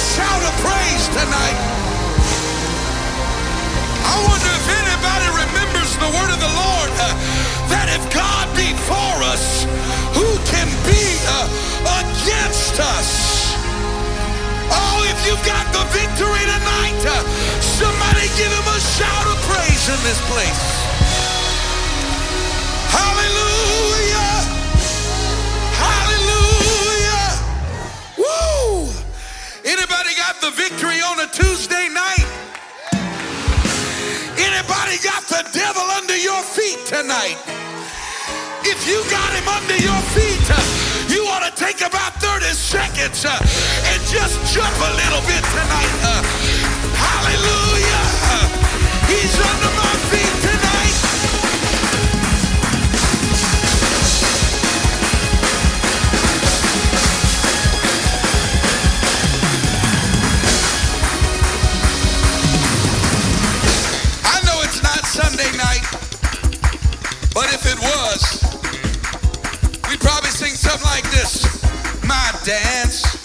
shout of praise tonight. I wonder if anybody remembers the word of the Lord uh, that if God be for us, who can be uh, against us? Oh, if you've got the victory tonight, uh, somebody give him a shout of praise in this place. Hallelujah! Anybody got the victory on a Tuesday night? Anybody got the devil under your feet tonight? If you got him under your feet, you ought to take about 30 seconds uh, and just jump a little bit tonight. Uh, hallelujah. Uh, He's under my but if it was, we'd probably sing something like this. My dance.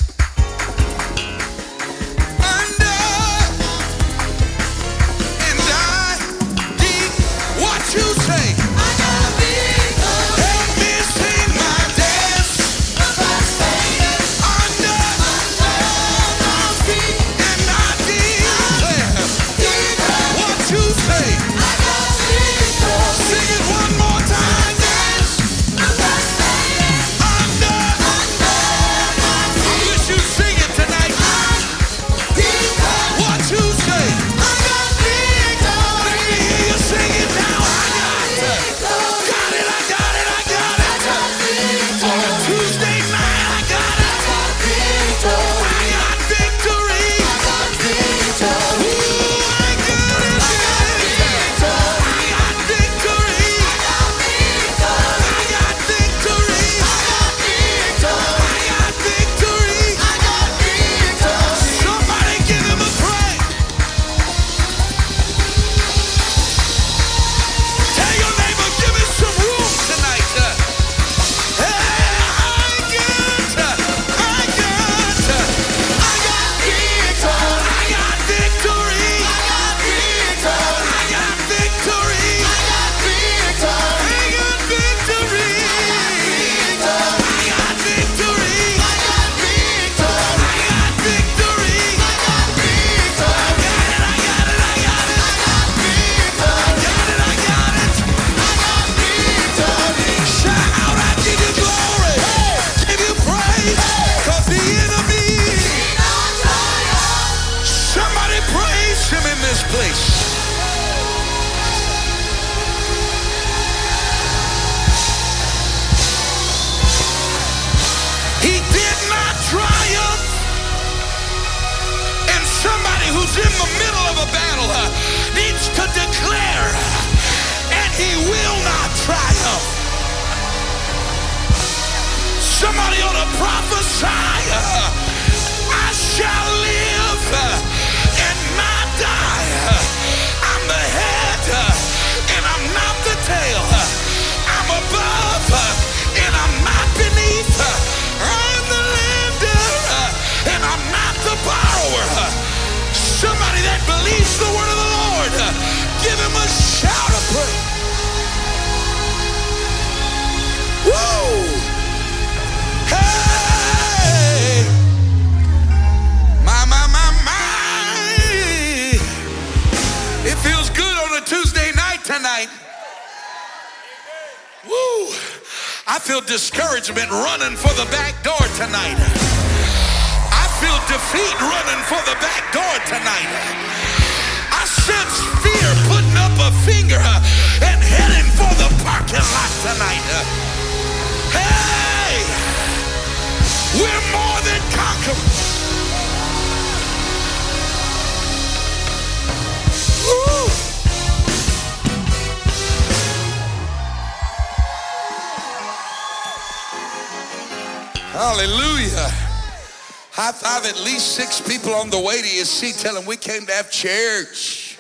The way to your seat. Tell them we came to have church.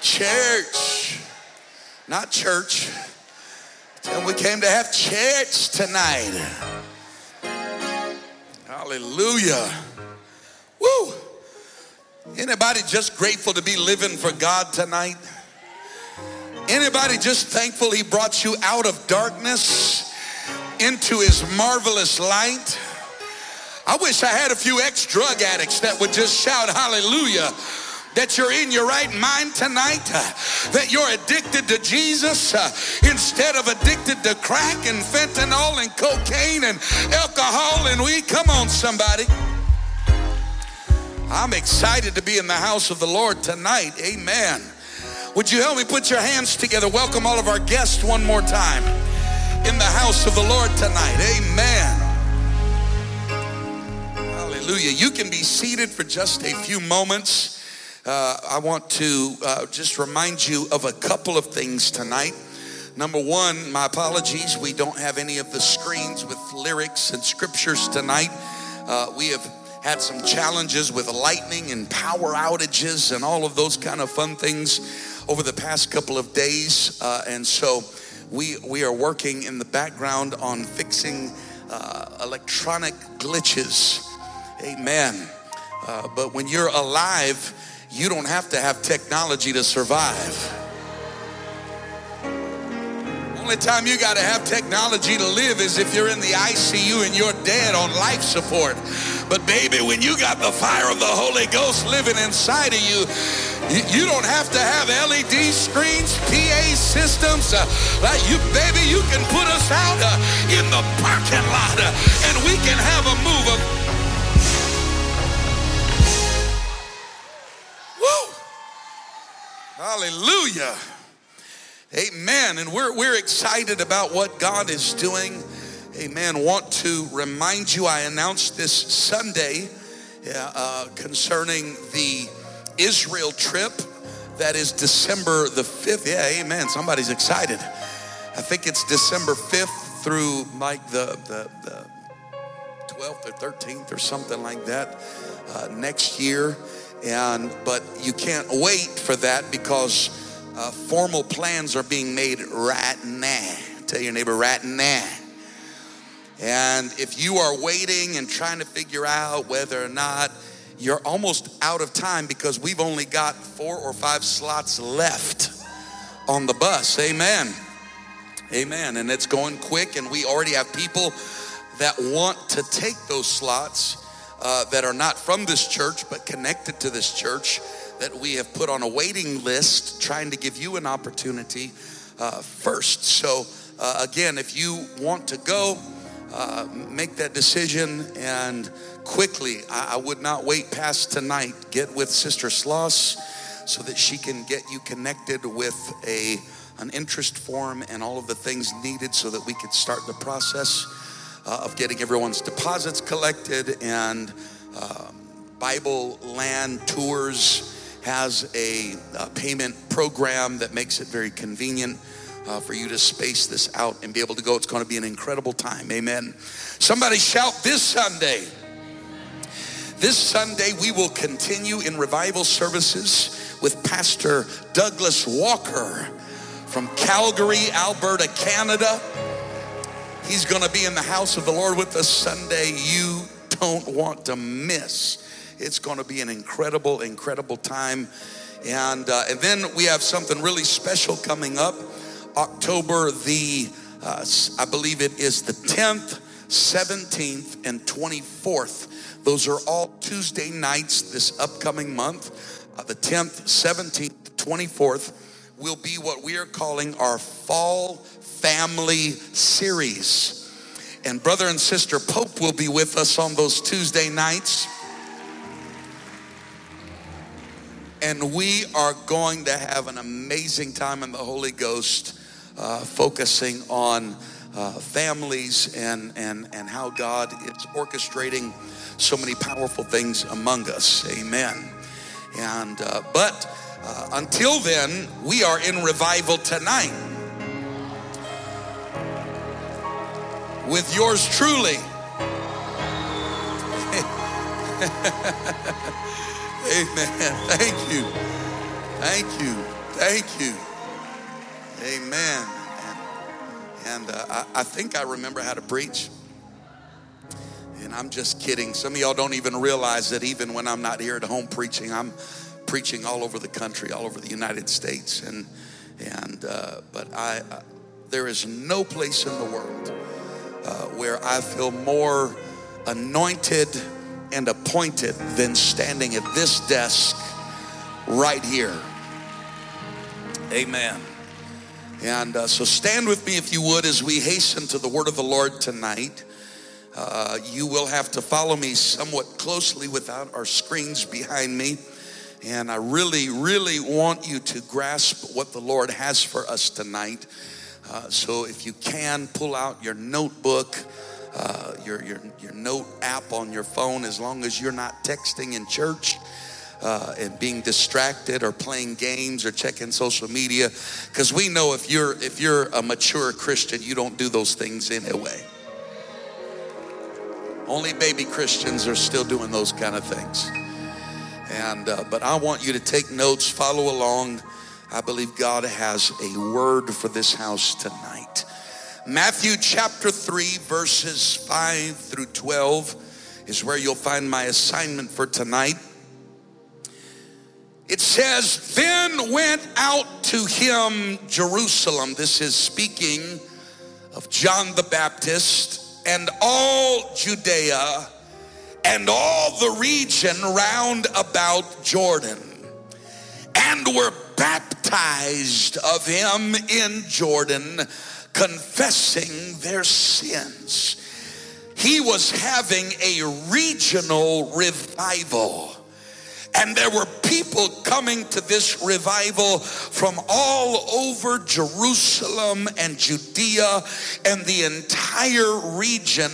Church. Not church. Tell them we came to have church tonight. Hallelujah. Woo. Anybody just grateful to be living for God tonight? Anybody just thankful he brought you out of darkness into his marvelous light? I wish I had a few ex-drug addicts that would just shout hallelujah that you're in your right mind tonight, uh, that you're addicted to Jesus uh, instead of addicted to crack and fentanyl and cocaine and alcohol and weed. Come on, somebody. I'm excited to be in the house of the Lord tonight. Amen. Would you help me put your hands together? Welcome all of our guests one more time in the house of the Lord tonight. Amen. Hallelujah. You can be seated for just a few moments. Uh, I want to uh, just remind you of a couple of things tonight. Number one, my apologies. We don't have any of the screens with lyrics and scriptures tonight. Uh, we have had some challenges with lightning and power outages and all of those kind of fun things over the past couple of days. Uh, and so we, we are working in the background on fixing uh, electronic glitches. Amen. Uh, but when you're alive, you don't have to have technology to survive. Only time you got to have technology to live is if you're in the ICU and you're dead on life support. But baby, when you got the fire of the Holy Ghost living inside of you, you, don't have to have LED screens, PA systems. Uh, you, baby, you can put us out uh, in the parking lot uh, and we can have a move of. Hallelujah. Amen. And we're, we're excited about what God is doing. Amen. Want to remind you, I announced this Sunday uh, concerning the Israel trip. That is December the 5th. Yeah, amen. Somebody's excited. I think it's December 5th through like the, the, the 12th or 13th or something like that uh, next year. And but you can't wait for that because uh, formal plans are being made right now. Tell your neighbor right now. And if you are waiting and trying to figure out whether or not you're almost out of time because we've only got four or five slots left on the bus. Amen. Amen. And it's going quick, and we already have people that want to take those slots uh, that are not from this church but connected to this church that we have put on a waiting list trying to give you an opportunity uh, first. So, uh, again, if you want to go, uh, make that decision and quickly. I, I, would not wait past tonight. Get with Sister Sloss so that she can get you connected with a an interest form and all of the things needed so that we could start the process uh, of getting everyone's deposits collected and um, Bible land tours has a, a payment program that makes it very convenient. Uh, for you to space this out and be able to go. It's going to be an incredible time. Amen. Somebody shout this Sunday. This Sunday, we will continue in revival services with Pastor Douglas Walker from Calgary, Alberta, Canada. He's going to be in the house of the Lord with us Sunday. You don't want to miss. It's going to be an incredible, incredible time. And, uh, and then we have something really special coming up. October the, uh, I believe it is the 10th, 17th, and 24th. Those are all Tuesday nights this upcoming month. Uh, the 10th, 17th, 24th will be what we are calling our Fall Family Series. And brother and sister Pope will be with us on those Tuesday nights. and we are going to have an amazing time in the Holy Ghost, uh, focusing on uh, families and, and, and how God is orchestrating so many powerful things among us. Amen. And uh, but uh, until then, we are in revival tonight with yours truly. Amen. Thank you. Thank you. Thank you. Amen. And, and uh, I, I think I remember how to preach. And I'm just kidding. Some of y'all don't even realize that even when I'm not here at home preaching, I'm preaching all over the country, all over the United States. And and uh, but I, uh, there is no place in the world uh, where I feel more anointed and appointed than standing at this desk right here. Amen. And uh, so stand with me if you would as we hasten to the word of the Lord tonight. Uh, you will have to follow me somewhat closely without our screens behind me. And I really, really want you to grasp what the Lord has for us tonight. Uh, so if you can, pull out your notebook, uh, your, your, your note app on your phone, as long as you're not texting in church. Uh, and being distracted or playing games or checking social media because we know if you're if you're a mature christian you don't do those things anyway only baby christians are still doing those kind of things and uh, but i want you to take notes follow along i believe god has a word for this house tonight matthew chapter 3 verses 5 through 12 is where you'll find my assignment for tonight it says, Then went out to him Jerusalem. This is speaking of John the Baptist and all Judea and all the region round about Jordan, and were baptized of him in Jordan, confessing their sins. He was having a regional revival. And there were people coming to this revival from all over Jerusalem and Judea and the entire region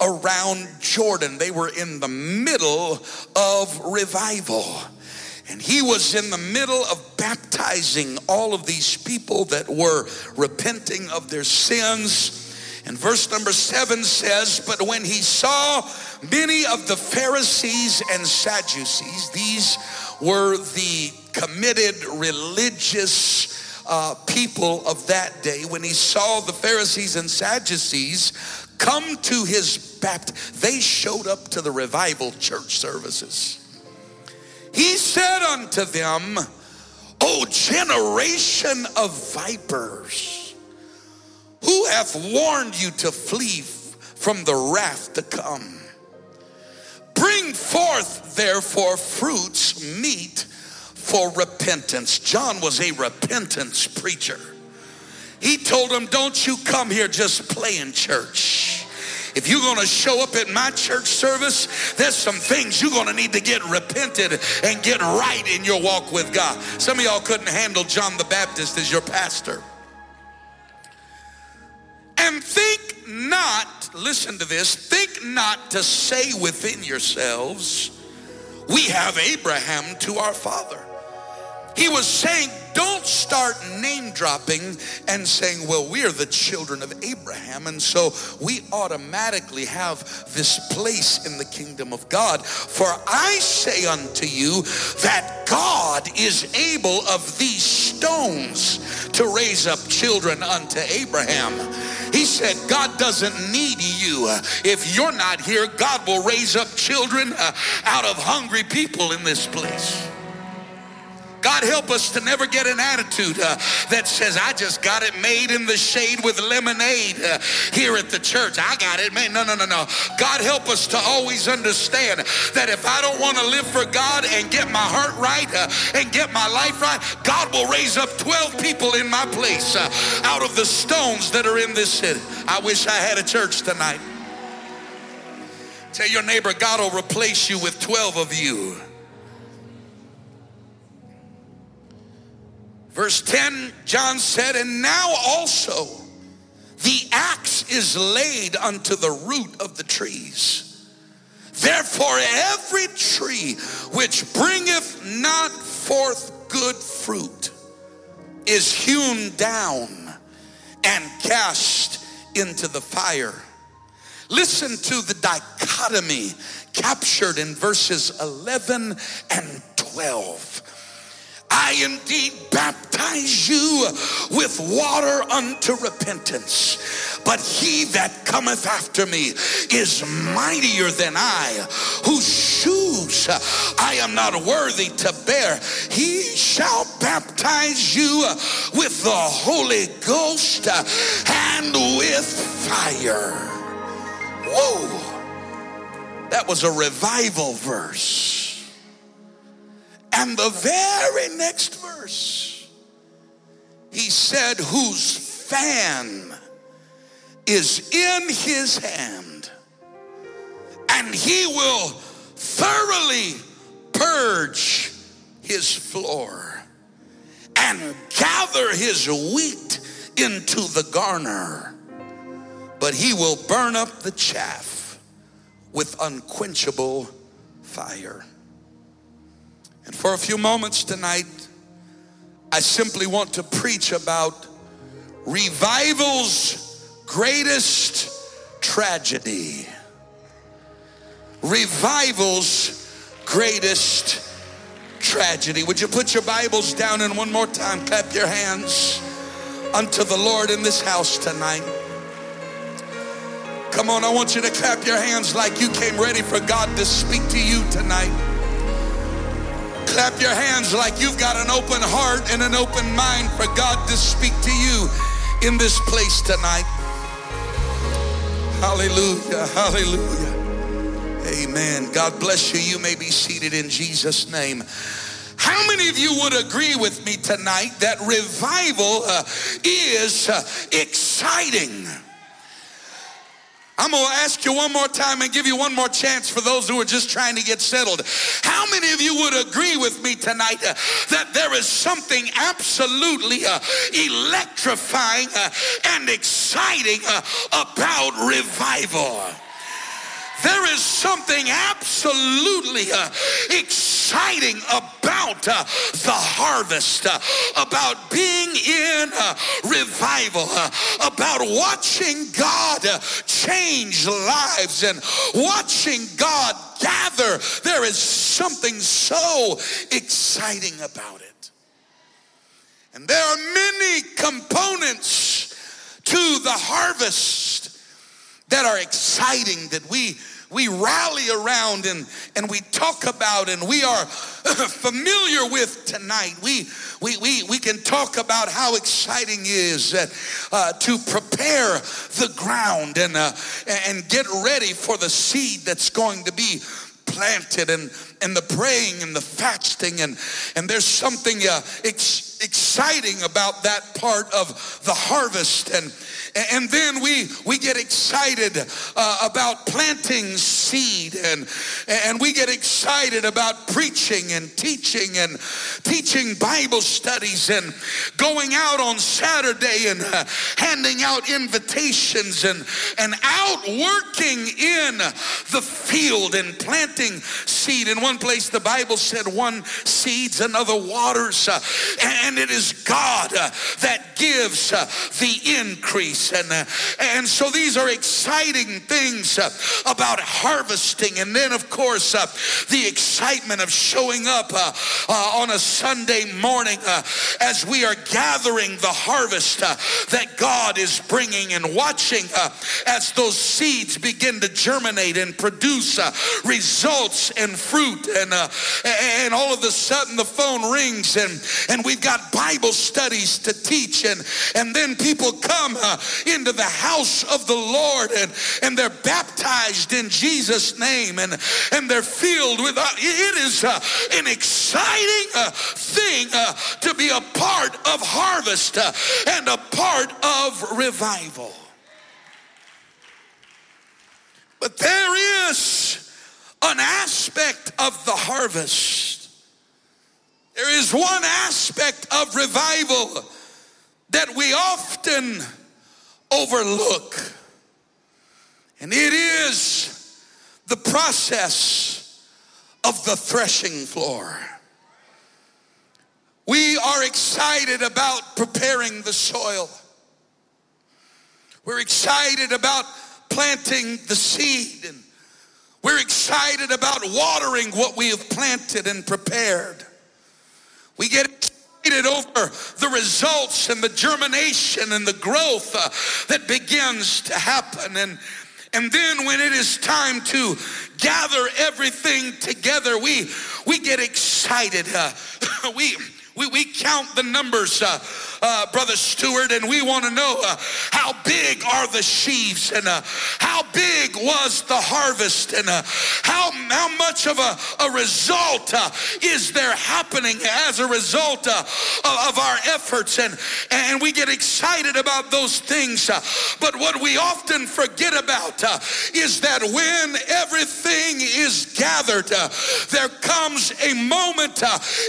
around Jordan. They were in the middle of revival. And he was in the middle of baptizing all of these people that were repenting of their sins. And verse number seven says, But when he saw many of the Pharisees and Sadducees, these were the committed religious uh, people of that day, when he saw the Pharisees and Sadducees come to his baptism, they showed up to the revival church services. He said unto them, O generation of vipers, who hath warned you to flee from the wrath to come? Bring forth, therefore, fruits meet for repentance. John was a repentance preacher. He told them, Don't you come here just playing church. If you're going to show up at my church service, there's some things you're going to need to get repented and get right in your walk with God. Some of y'all couldn't handle John the Baptist as your pastor. And think not, listen to this, think not to say within yourselves, we have Abraham to our father. He was saying, don't start name dropping and saying, well, we are the children of Abraham, and so we automatically have this place in the kingdom of God. For I say unto you that God is able of these stones to raise up children unto Abraham. He said, God doesn't need you. If you're not here, God will raise up children uh, out of hungry people in this place. God help us to never get an attitude uh, that says, I just got it made in the shade with lemonade uh, here at the church. I got it made. No, no, no, no. God help us to always understand that if I don't want to live for God and get my heart right uh, and get my life right, God will raise up 12 people in my place uh, out of the stones that are in this city. I wish I had a church tonight. Tell your neighbor, God will replace you with 12 of you. Verse 10, John said, And now also the axe is laid unto the root of the trees. Therefore, every tree which bringeth not forth good fruit is hewn down and cast into the fire. Listen to the dichotomy captured in verses 11 and 12. I indeed baptize you with water unto repentance. But he that cometh after me is mightier than I, whose shoes I am not worthy to bear. He shall baptize you with the Holy Ghost and with fire. Whoa! That was a revival verse. And the very next verse, he said, whose fan is in his hand, and he will thoroughly purge his floor and gather his wheat into the garner, but he will burn up the chaff with unquenchable fire. And for a few moments tonight, I simply want to preach about revival's greatest tragedy. Revival's greatest tragedy. Would you put your Bibles down and one more time clap your hands unto the Lord in this house tonight? Come on, I want you to clap your hands like you came ready for God to speak to you tonight. Clap your hands like you've got an open heart and an open mind for God to speak to you in this place tonight. Hallelujah, hallelujah. Amen. God bless you. You may be seated in Jesus' name. How many of you would agree with me tonight that revival uh, is uh, exciting? I'm going to ask you one more time and give you one more chance for those who are just trying to get settled. How many of you would agree with me tonight uh, that there is something absolutely uh, electrifying uh, and exciting uh, about revival? There is something absolutely uh, exciting about uh, the harvest, uh, about being in uh, revival, uh, about watching God uh, change lives and watching God gather. There is something so exciting about it. And there are many components to the harvest that are exciting that we we rally around and, and we talk about and we are familiar with tonight. We, we, we, we can talk about how exciting it is uh, to prepare the ground and, uh, and get ready for the seed that's going to be planted and, and the praying and the fasting and, and there's something uh, ex- exciting about that part of the harvest and and then we, we get excited uh, about planting seed and, and we get excited about preaching and teaching and teaching Bible studies and going out on Saturday and uh, handing out invitations and, and out working in the field and planting seed. In one place, the Bible said one seeds, another waters, uh, and it is God uh, that gives uh, the increase. And, uh, and so these are exciting things uh, about harvesting. And then, of course, uh, the excitement of showing up uh, uh, on a Sunday morning as we are gathering the harvest that God is bringing and watching as those seeds begin to germinate and produce results and fruit. And, and all of a sudden, the phone rings and, and we've got Bible studies to teach. And, and then people come into the house of the Lord and, and they're baptized in Jesus' name and, and they're filled with, uh, it is uh, an exciting uh, thing uh, to be a part of harvest uh, and a part of revival. But there is an aspect of the harvest. There is one aspect of revival that we often overlook. And it is the process of the threshing floor. We are excited about preparing the soil. We're excited about planting the seed and we're excited about watering what we have planted and prepared. We get excited over the results and the germination and the growth uh, that begins to happen. And, and then when it is time to gather everything together, we, we get excited. Uh, we, we, we count the numbers. Uh, uh, Brother Stewart, and we want to know uh, how big are the sheaves and uh, how big was the harvest and uh, how, how much of a, a result uh, is there happening as a result uh, of our efforts. And, and we get excited about those things. but what we often forget about is that when everything is gathered, there comes a moment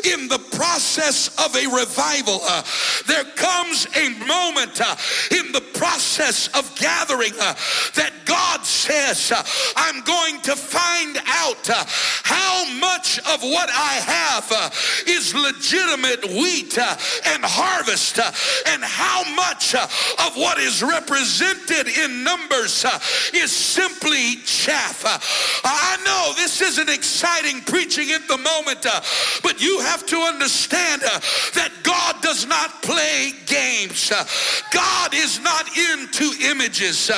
in the process of a revival. there there comes a moment uh, in the process of gathering uh, that God says, uh, I'm going to find out uh, how much of what I have uh, is legitimate wheat uh, and harvest, and how much of what is represented in numbers is simply chaff. I know this isn't exciting preaching at the moment, but you have to understand that God does not play play games. God is not into images.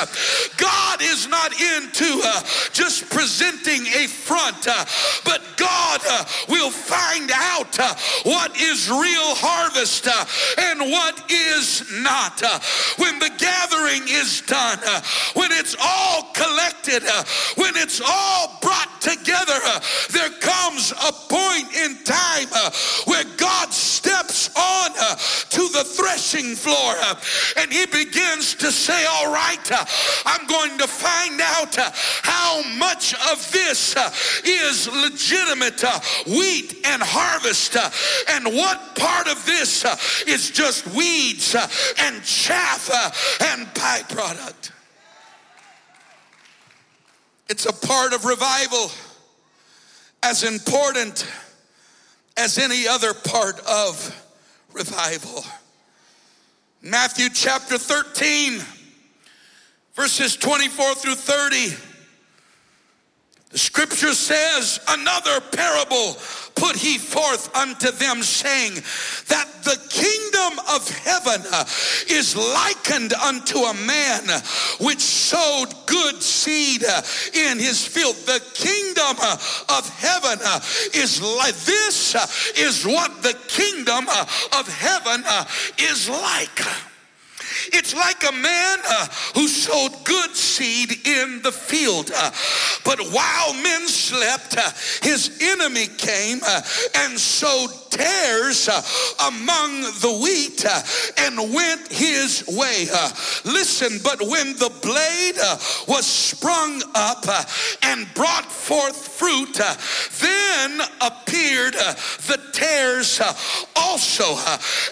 God is not into uh, just presenting a front, uh, but God uh, will find out what is real harvest and what is not. When the gathering is done, when it's all collected, when it's all and he begins to say, All right, uh, I'm going to find out uh, how much of this uh, is legitimate uh, wheat and harvest uh, and what part of this is just weeds and chaff and byproduct. It's a part of revival as important as any other part of revival. Matthew chapter 13, verses 24 through 30. Scripture says, Another parable put he forth unto them, saying, That the kingdom of heaven is likened unto a man which sowed good seed in his field. The kingdom of heaven is like this, is what the kingdom of heaven is like. It's like a man uh, who sowed good seed in the field. Uh, but while men slept, uh, his enemy came uh, and sowed tares uh, among the wheat uh, and went his way. Listen, but when the blade was sprung up and brought forth fruit, then appeared the tares also.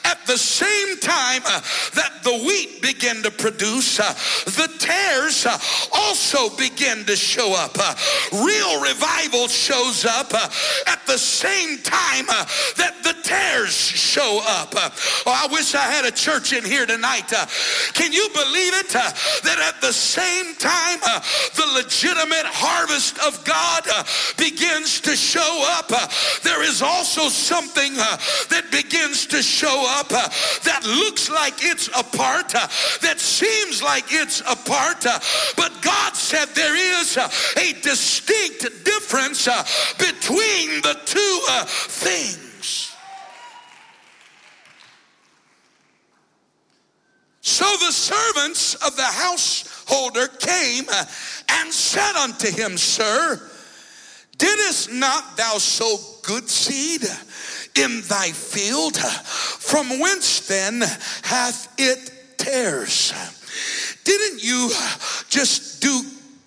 At the same time that the wheat began to produce, uh, the tares uh, also begin to show up. Uh, real revival shows up uh, at the same time uh, that the tares show up. Uh, oh, I wish I had a church in here tonight. can you believe it? that at the same time the legitimate harvest of God begins to show up, there is also something that begins to show up that looks like it's a part uh, that seems like it's apart, uh, but God said there is uh, a distinct difference uh, between the two uh, things. So the servants of the householder came and said unto him, Sir, didst not thou sow good seed in thy field? From whence then hath it tares. Didn't you just do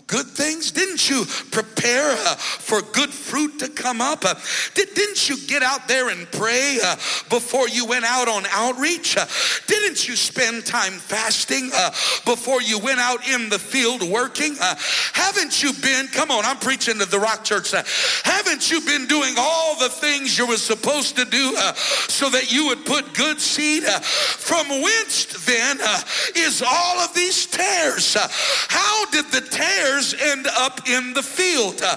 good things? Didn't you prepare uh, for good fruit to come up? Uh, did, not you get out there and pray uh, before you went out on outreach? Uh, didn't you spend time fasting uh, before you went out in the field working? Uh, haven't you been, come on, I'm preaching to the Rock Church, haven't you been doing all the things you were supposed to do so that you would put good seed? from whence then is all of these tares? how did the tares end up in the field. Uh,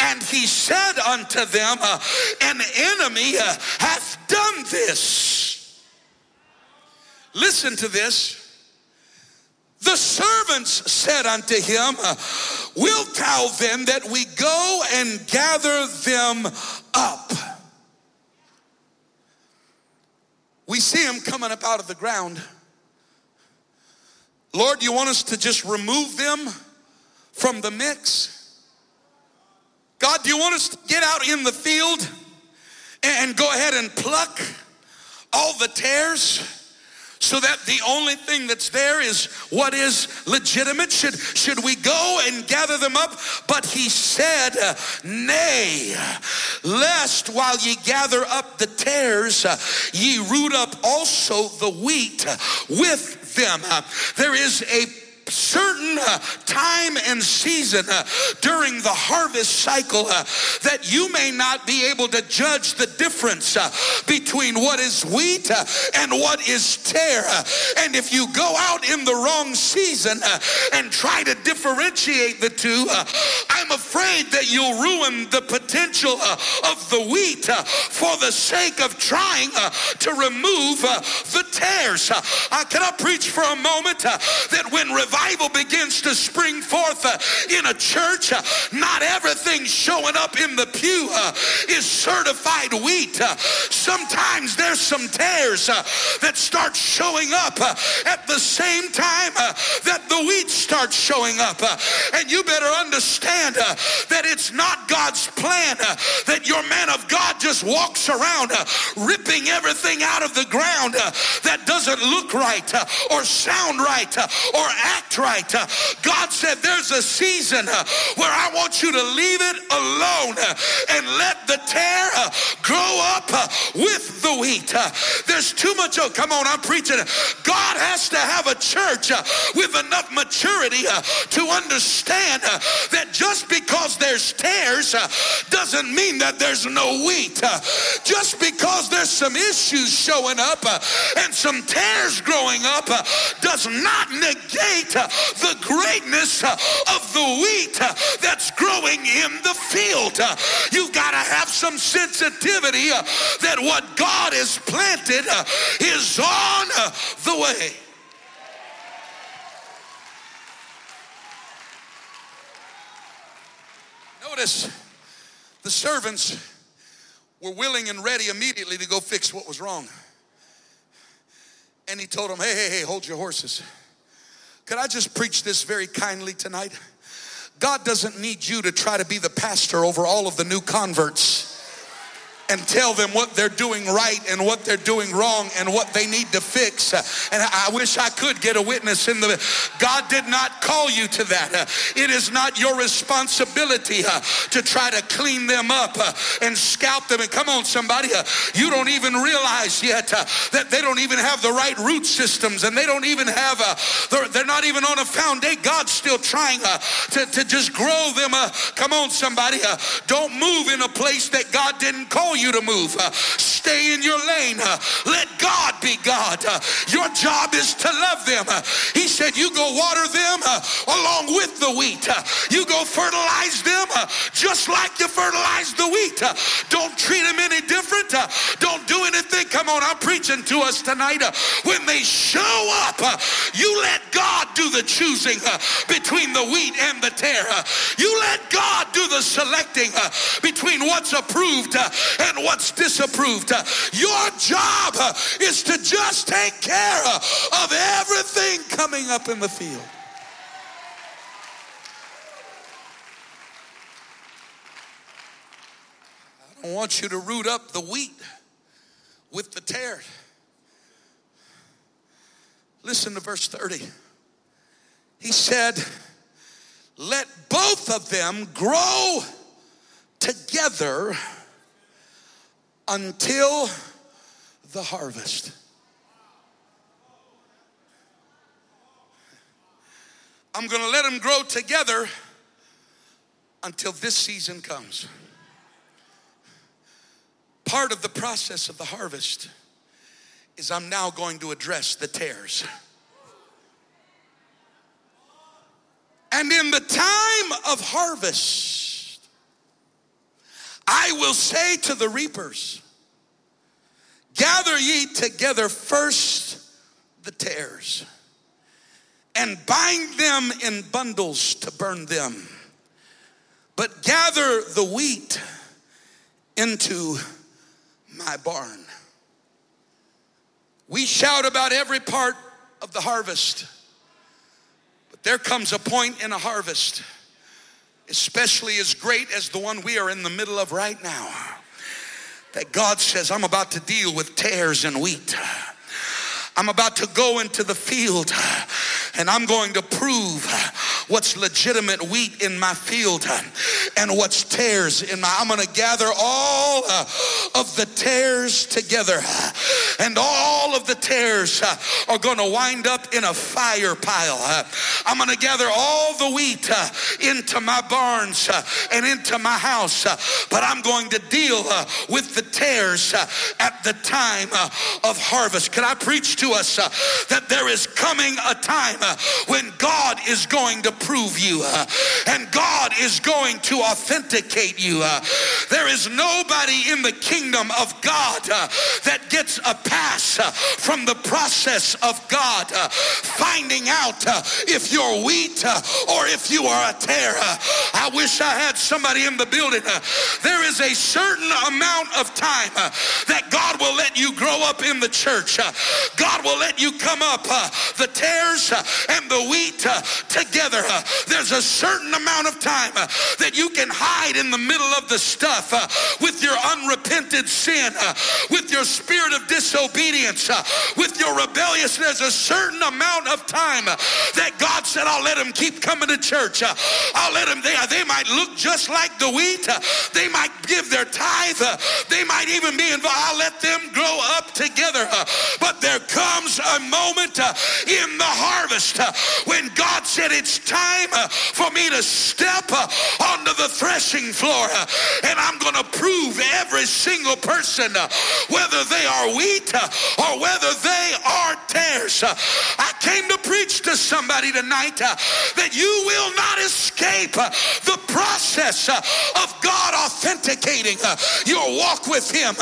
And he said unto them, uh, An enemy uh, hath done this. Listen to this. The servants said unto him, Wilt thou then that we go and gather them up? We see him coming up out of the ground. Lord, you want us to just remove them from the mix? God, do you want us to get out in the field and go ahead and pluck all the tares? so that the only thing that's there is what is legitimate should should we go and gather them up but he said nay lest while ye gather up the tares ye root up also the wheat with them there is a certain uh, time and season uh, during the harvest cycle uh, that you may not be able to judge the difference uh, between what is wheat uh, and what is. Uh, and if you go out in the wrong season uh, and try to differentiate the two, I'm afraid that you'll ruin the potential of the wheat for the sake of trying to remove the tares. Can I preach for a moment that when revival begins to spring forth uh, in a church, uh, not everything showing up in the pew uh, is certified wheat. Uh, sometimes there's some uh, that start showing up uh, at the same time uh, that the wheat starts showing up. And you better understand that it's not God's plan that your man of God just walks around ripping everything out of the ground that doesn't look right or sound right or act right. Uh, God said there's a season uh, where I want you to leave it alone uh, and let the tare uh, grow up uh, with the wheat. Uh, there's too much. Oh, come on, I'm preaching. God has to have a church with enough maturity to understand that just because there's uh, doesn't mean that there's no wheat. Just because there's some issues showing up and some tares growing up does not negate the greatness uh, of the wheat uh, that's growing in the field. Uh, You've got to have some sensitivity that what God has planted is on the way. Notice the servants were willing and ready immediately to go fix what was wrong. And he told them, hey, hey, hey, hold your horses. Could I just preach this very kindly tonight? God doesn't need you to try to be the pastor over all of the new converts and tell them what they're doing right and what they're doing wrong and what they need to fix. And I wish I could get a witness in the. God did not call you to that. It is not your responsibility uh, to try to clean them up uh, and scalp them. And come on, somebody, uh, you don't even realize yet that they don't even have the right root systems and they don't even have, they're, they're not even on a foundation. God's still trying to, to just grow them. Come on, somebody, don't move in a place that God didn't call you to move. Uh, stay in your lane. Uh, let God be God. Uh, your job is to love them. Uh, he said, You go water them uh, along with the wheat. Uh, you go fertilize them just like you fertilize the wheat. Don't treat them any different. Don't do anything. Come on, I'm preaching to us tonight. When they show up, you let God do the choosing between the wheat and the tare. You let God do the selecting between what's approved uh, what's disapproved. Your job is to just take care of everything coming up in the field. I don't want you to root up the wheat with the tare. Listen to verse 30. He said, Let both of them grow together until the harvest. I'm going to let them grow together until this season comes. Part of the process of the harvest is I'm now going to address the tares. And in the time of harvest, I will say to the reapers, Gather ye together first the tares, and bind them in bundles to burn them, but gather the wheat into my barn. We shout about every part of the harvest, but there comes a point in a harvest, especially as great as the one we are in the middle of right now, that God says, I'm about to deal with tares and wheat. I'm about to go into the field and I'm going to prove what's legitimate wheat in my field and what's tares in my I'm going to gather all uh, of the tares together and all of the tares uh, are going to wind up in a fire pile. I'm going to gather all the wheat uh, into my barns and into my house, but I'm going to deal with the tares at the time of harvest. Can I preach to us that there is coming a time when God is going to prove you uh, and God is going to authenticate you. Uh, there is nobody in the kingdom of God uh, that gets a pass uh, from the process of God uh, finding out uh, if you're wheat or if you are a tare. I wish I had somebody in the building. There is a certain amount of time that God will let you grow up in the church. God will let you come up the tares and the wheat uh, together. Uh, there's a certain amount of time uh, that you can hide in the middle of the stuff uh, with your unrepented sin, uh, with your spirit of disobedience, uh, with your rebellious. There's a certain amount of time that God said, I'll let them keep coming to church. I'll let them, they, they might look just like the wheat. they might give their tithe. they might even be involved. I'll let them grow up together. but there comes a moment in the harvest when God said, It's time uh, for me to step uh, threshing floor and I'm going to prove every single person whether they are wheat or whether they are tares. I came to preach to somebody tonight that you will not escape the process of God authenticating your walk with Him.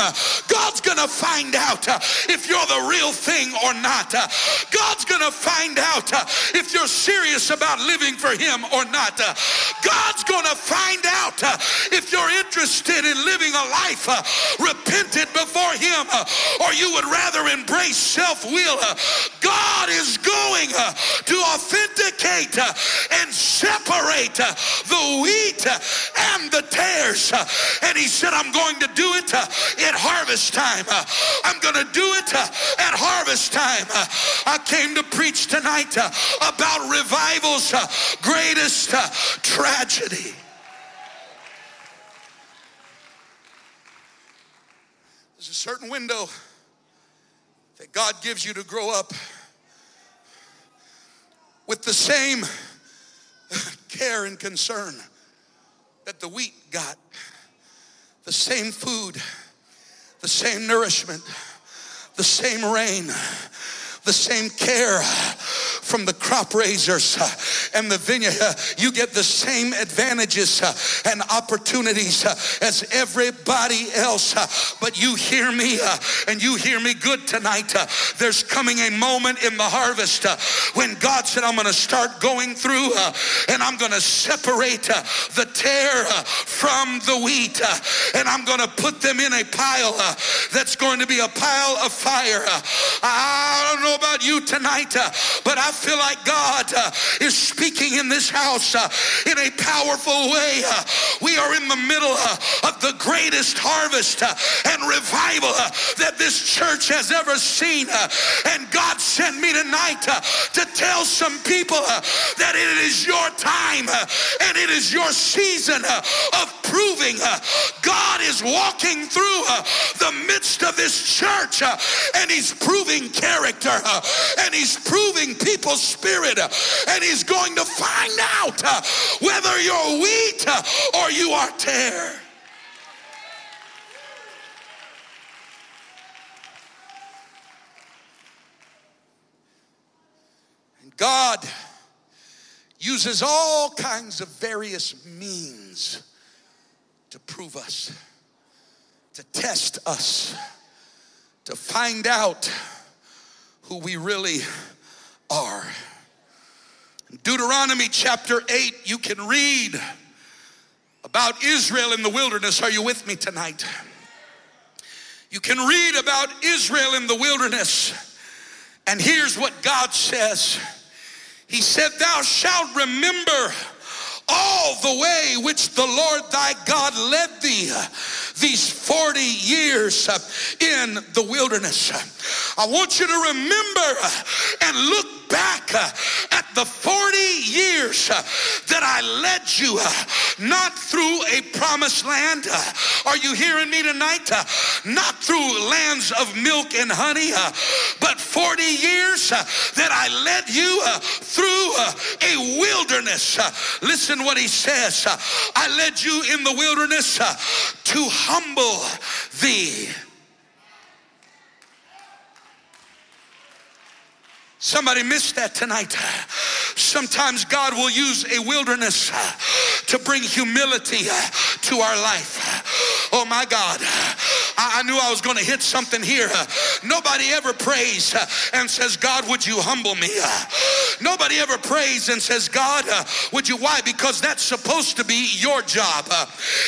God's going to find out if you're the real thing or not. God's going to find out if you're serious about living for Him or not. God's going to find out uh, if you're interested in living a life uh, repentant before Him uh, or you would rather embrace self will. Uh, God is going uh, to authenticate uh, and separate the wheat and the tares. and He said, I'm going to do it at harvest time. I'm going to do it at harvest time. I came to preach tonight about revival's greatest tragedy. There's a certain window that God gives you to grow up with the same care and concern that the wheat got, the same food, the same nourishment, the same rain, the same care from the crop raisers and the vineyard. You get the same advantages and opportunities as everybody else. But you hear me and you hear me good tonight. There's coming a moment in the harvest when God said, I'm going to start going through and I'm going to separate the tare from the wheat and I'm going to put them in a pile that's going to be a pile of fire. I don't know about you tonight, but I feel like God uh, is speaking in this house uh, in a powerful way. Uh, we are in the middle uh, of the greatest harvest uh, and revival uh, that this church has ever seen. and God sent me tonight to tell some people that it is your time and it is your season of proving God is walking through the midst of this church and he's proving character and he's proving people's spirit and he's going to find out uh, whether you're wheat uh, or you are tare. And God uses all kinds of various means to prove us, to test us, to find out who we really are. Deuteronomy chapter 8, you can read about Israel in the wilderness. Are you with me tonight? You can read about Israel in the wilderness. And here's what God says He said, Thou shalt remember all the way which the Lord thy God led thee these 40 years in the wilderness. I want you to remember and look back uh, at the 40 years uh, that I led you uh, not through a promised land. Are you hearing me tonight? Not through lands of milk and honey, but 40 years that I led you through a wilderness. Listen what he says. I led you in the wilderness to humble thee. Somebody missed that tonight. Sometimes God will use a wilderness to bring humility to our life. Oh my God. I, knew I was going to hit something here. Nobody ever prays uh, and says, God, would you humble me? Uh, nobody ever prays and says, God, uh, would you? Why? Because that's supposed to be your job.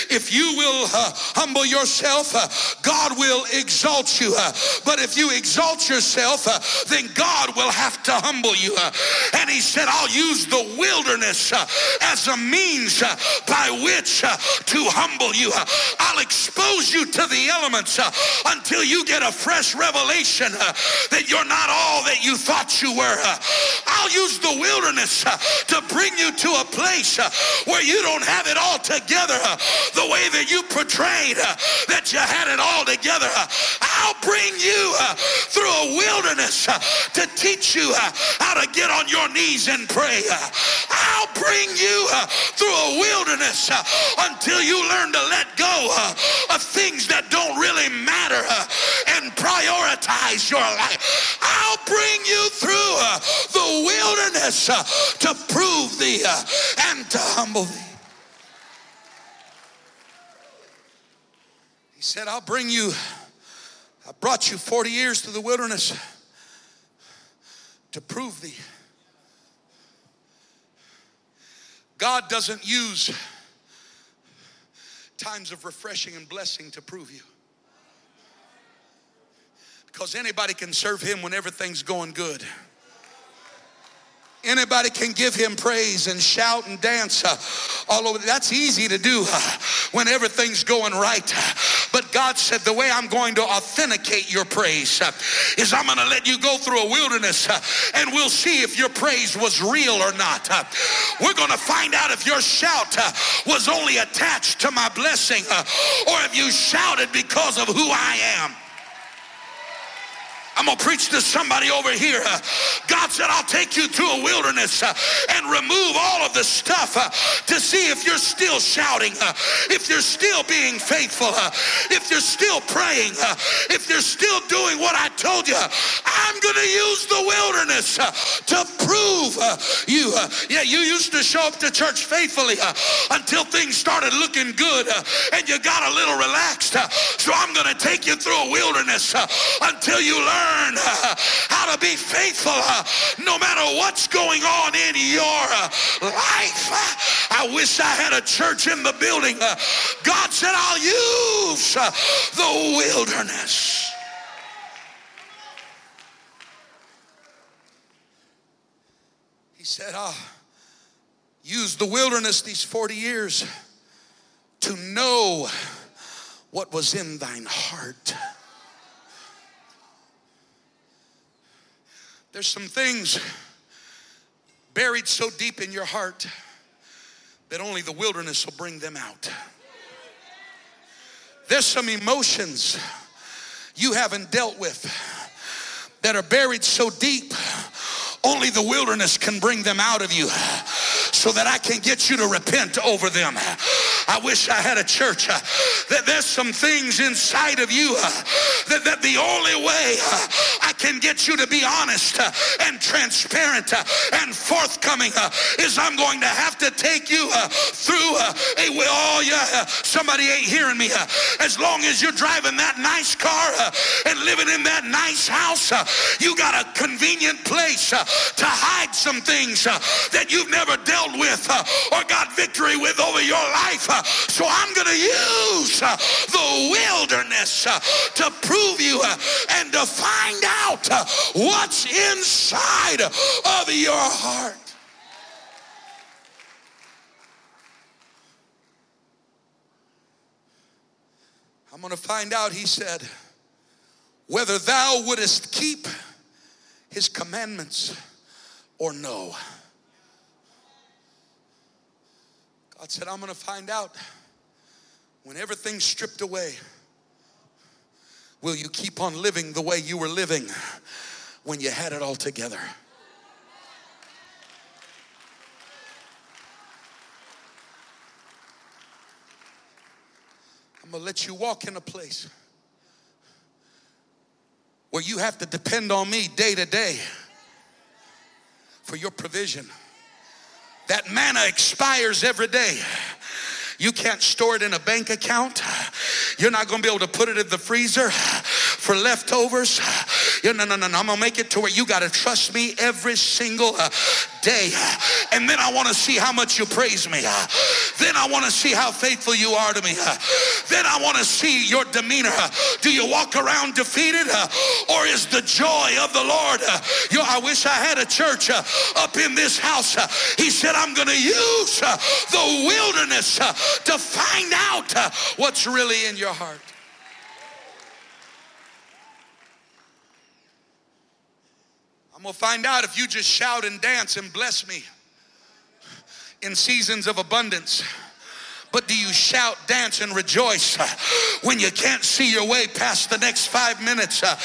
If you will humble yourself, God will exalt you. But if you exalt yourself, then God will have to humble you. And he said, I'll use the wilderness as a means by which to humble you. I'll expose you to the elements Uh, until you get a fresh revelation uh, that you're not all that you thought you were. Uh, I'll use the wilderness to bring you to a place where you don't have it all together the way that you portrayed that you had it all together. I'll bring you through a wilderness to teach you how to get on your knees and pray. I'll bring you through a wilderness until you learn to let go of things that don't really matter uh, and prioritize your life. I'll bring you through uh, the wilderness uh, to prove thee and to humble thee. He said, I'll bring you, I brought you 40 years to the wilderness to prove thee. God doesn't use times of refreshing and blessing to prove you. Because anybody can serve him when everything's going good. Anybody can give him praise and shout and dance uh, all over. That's easy to do uh, when everything's going right. But God said, The way I'm going to authenticate your praise uh, is I'm going to let you go through a wilderness uh, and we'll see if your praise was real or not. Uh, we're going to find out if your shout uh, was only attached to my blessing or if you shouted because of who I am. I'm going to preach to somebody over here. God said, I'll take you to a wilderness uh, and remove all of the stuff uh, to see if you're still shouting, uh, if you're still being faithful, uh, if you're still praying, uh, if you're still doing what I told you. I'm going to use the wilderness uh, to prove you. Yeah, you used to show up to church faithfully until things started looking good and you got a little relaxed. So I'm going to take you through a wilderness until you learn learn uh, how to be faithful uh, no matter what's going on in your uh, life. I wish I had a church in the building. God said, I'll use the wilderness. He said, I'll use the wilderness these 40 years to know what was in thine heart. There's some things buried so deep in your heart that only the wilderness will bring them out. There's some emotions you haven't dealt with that are buried so deep, only the wilderness can bring them out of you. So that I can get you to repent over them. I wish I had a church uh, that there's some things inside of you uh, that, that the only way uh, I can get you to be honest uh, and transparent uh, and forthcoming uh, is I'm going to have to take you through a. Oh, yeah, somebody ain't hearing me. As long as you're driving that nice car living in that nice house, uh, you got a convenient place uh, to hide some things uh, that you've never dealt with or got victory with over your life. So I'm going to use the wilderness to prove you and to find out what's inside of your heart. I'm going to find out, he said, whether thou wouldest keep his commandments or no. God said, I'm going to find out when everything's stripped away. Will you keep on living the way you were living when you had it all together? I'm going to let you walk in a place where you have to depend on me day to day for your provision. That manna expires every day. You can't store it in a bank account. You're not going to be able to put it in the freezer for leftovers. No, no, no, no. I'm to make it to where you got to trust me every single uh, day. And then I want to see how much you praise me. Then I want to see how faithful you are to me. Then I want to see your demeanor. Do you walk around defeated uh, or is the joy of the Lord? Uh, you, I wish I had a church uh, up in this house. He said, I'm to use the wilderness to find out what's really in your heart. I'm to find out if you just shout and dance and bless me in seasons of abundance. But do you shout, dance, and rejoice uh, when you can't see your way past the next five minutes? uh,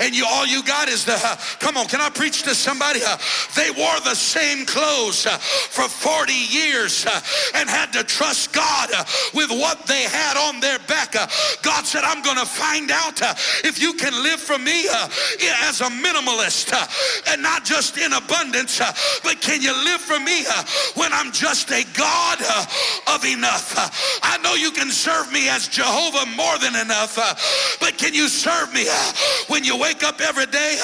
and you all you got is the uh, come on, can I preach to somebody? Uh, they wore the same clothes uh, for 40 years uh, and had to trust God with what they had on their back. God said, I'm gonna find out if you can live for me as a minimalist and not just in abundance, but can you live for me when I'm just a God of enough? Uh, I know you can serve me as Jehovah more than enough, but can you serve me when you wake up every day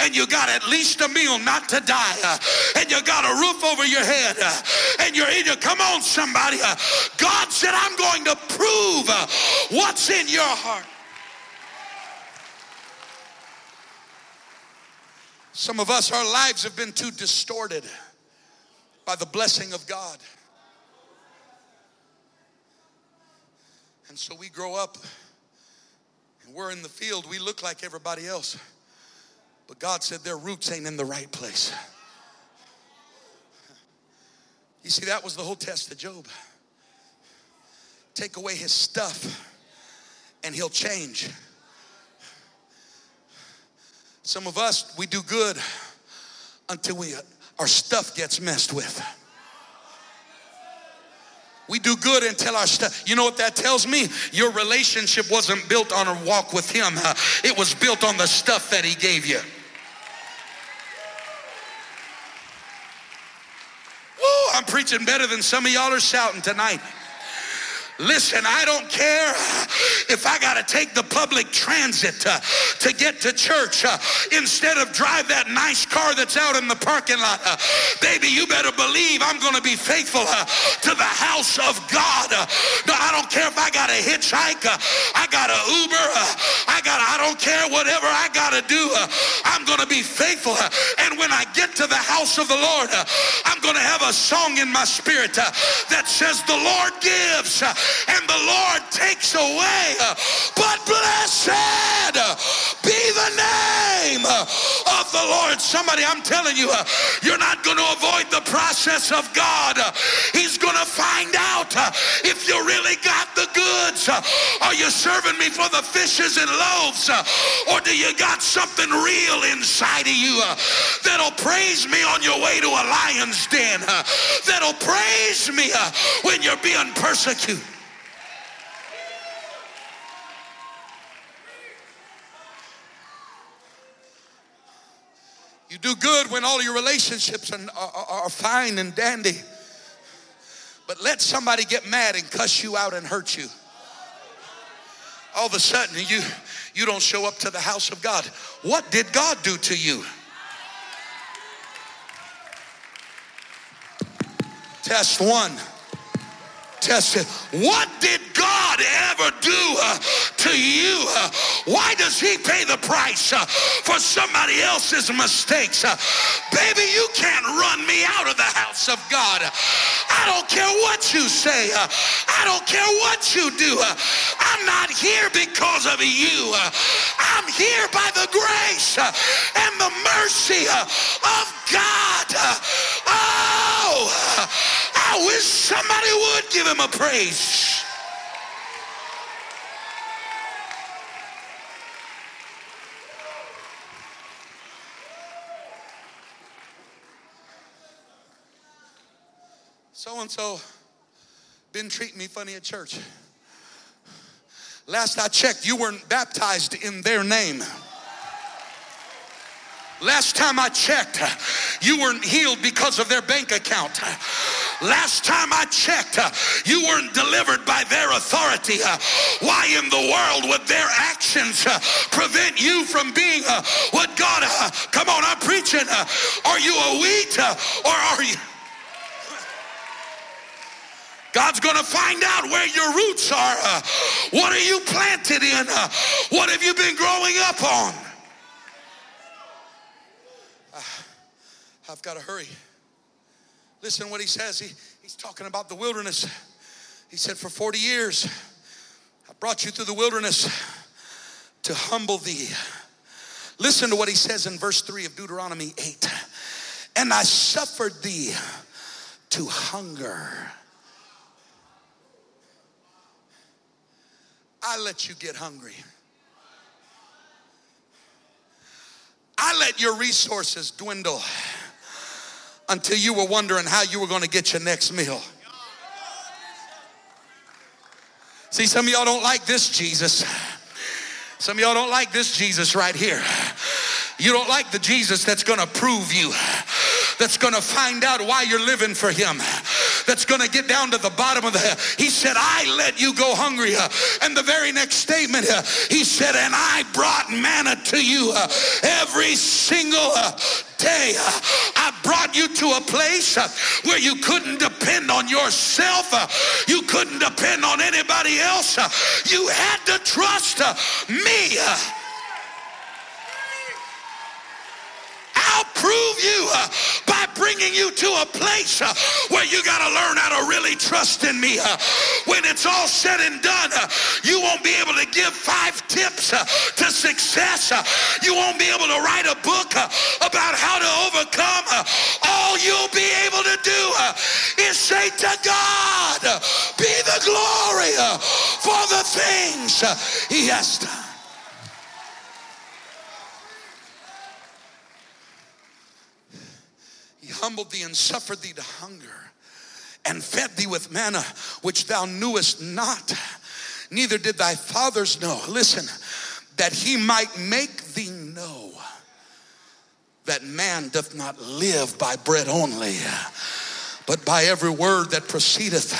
and you got at least a meal not to die and you got a roof over your head and you're eating? Come on, somebody. God said, I'm going to prove what's in your heart. Some of us, our lives have been too distorted by the blessing of God. And so we grow up and we're in the field, we look like everybody else. But God said their roots ain't in the right place. You see, that was the whole test of Job. Take away his stuff and he'll change. Some of us, we do good until we our stuff gets messed with. We do good until our stuff. You know what that tells me? Your relationship wasn't built on a walk with Him, it was built on the stuff that He gave you. Oh, I'm preaching better than some of y'all are shouting tonight. Listen, I don't care if I got to take the public transit uh, to get to church uh, instead of drive that nice car that's out in the parking lot. Uh, baby, you better believe I'm going to be faithful uh, to the house of God. Uh, no, I don't care if I got to hitchhike, I got to Uber, I got I don't care whatever I got to do. I'm going to be faithful. and when I get to the house of the Lord, I'm going to have a song in my spirit that says, The Lord gives and the Lord takes away. But blessed be the name of the Lord. Somebody, I'm telling you, you're not going to avoid the process of God. He's going to find out if you really got the goods. Are you serving me for the fishes and loaves? Or do you got something real inside of you that'll praise me on your way to a lion's den? That'll praise me when you're being persecuted? You do good when all your relationships are, are, are fine and dandy. But let somebody get mad and cuss you out and hurt you. All of a sudden, you, you don't show up to the house of God. What did God do to you? Test one. Test it. What did God ever do uh, to you? Uh, why does he pay the price uh, for somebody else's mistakes? Uh, baby, you can't run me out of the house of God. I don't care what you say. Uh, I don't care what you do. Uh, I'm not here because of you. I'm here by the grace and the mercy of God. Oh, I wish somebody would give him a praise. So and so been treating me funny at church. Last I checked, you weren't baptized in their name. Last time I checked, you weren't healed because of their bank account. Last time I checked, uh, you weren't delivered by their authority. Uh, why in the world would their actions uh, prevent you from being what God, come on, I'm preaching. Are you a wheat or are you? God's going to find out where your roots are. what are you planted in? what have you been growing up on? Ah, I've got to hurry. Listen to what he says. He, he's talking about the wilderness. He said, For 40 years, I brought you through the wilderness to humble thee. Listen to what he says in verse 3 of Deuteronomy 8. And I suffered thee to hunger. I let you get hungry. I let your resources dwindle until you were wondering how you were going to get your next meal. See, some of y'all don't like this Jesus. Some of y'all don't like this Jesus right here. You don't like the Jesus that's going to prove you, that's going to find out why you're living for Him, that's going to get down to the bottom of the. He said, I let you go hungry. And the very next statement, He said, and I brought manna to you every single day. I brought you to a place where you couldn't depend on yourself. You couldn't depend on anybody else. You had to trust me. I'll prove you uh, by bringing you to a place uh, where you got to learn how to really trust in me. Uh, when it's all said and done, uh, you won't be able to give five tips uh, to success. Uh. You won't be able to write a book about how to overcome. all you'll be able to do is say to God, be the glory for the things he has done. Humbled thee and suffered thee to hunger and fed thee with manna which thou knewest not, neither did thy fathers know. Listen, that he might make thee know that man doth not live by bread only, but by every word that proceedeth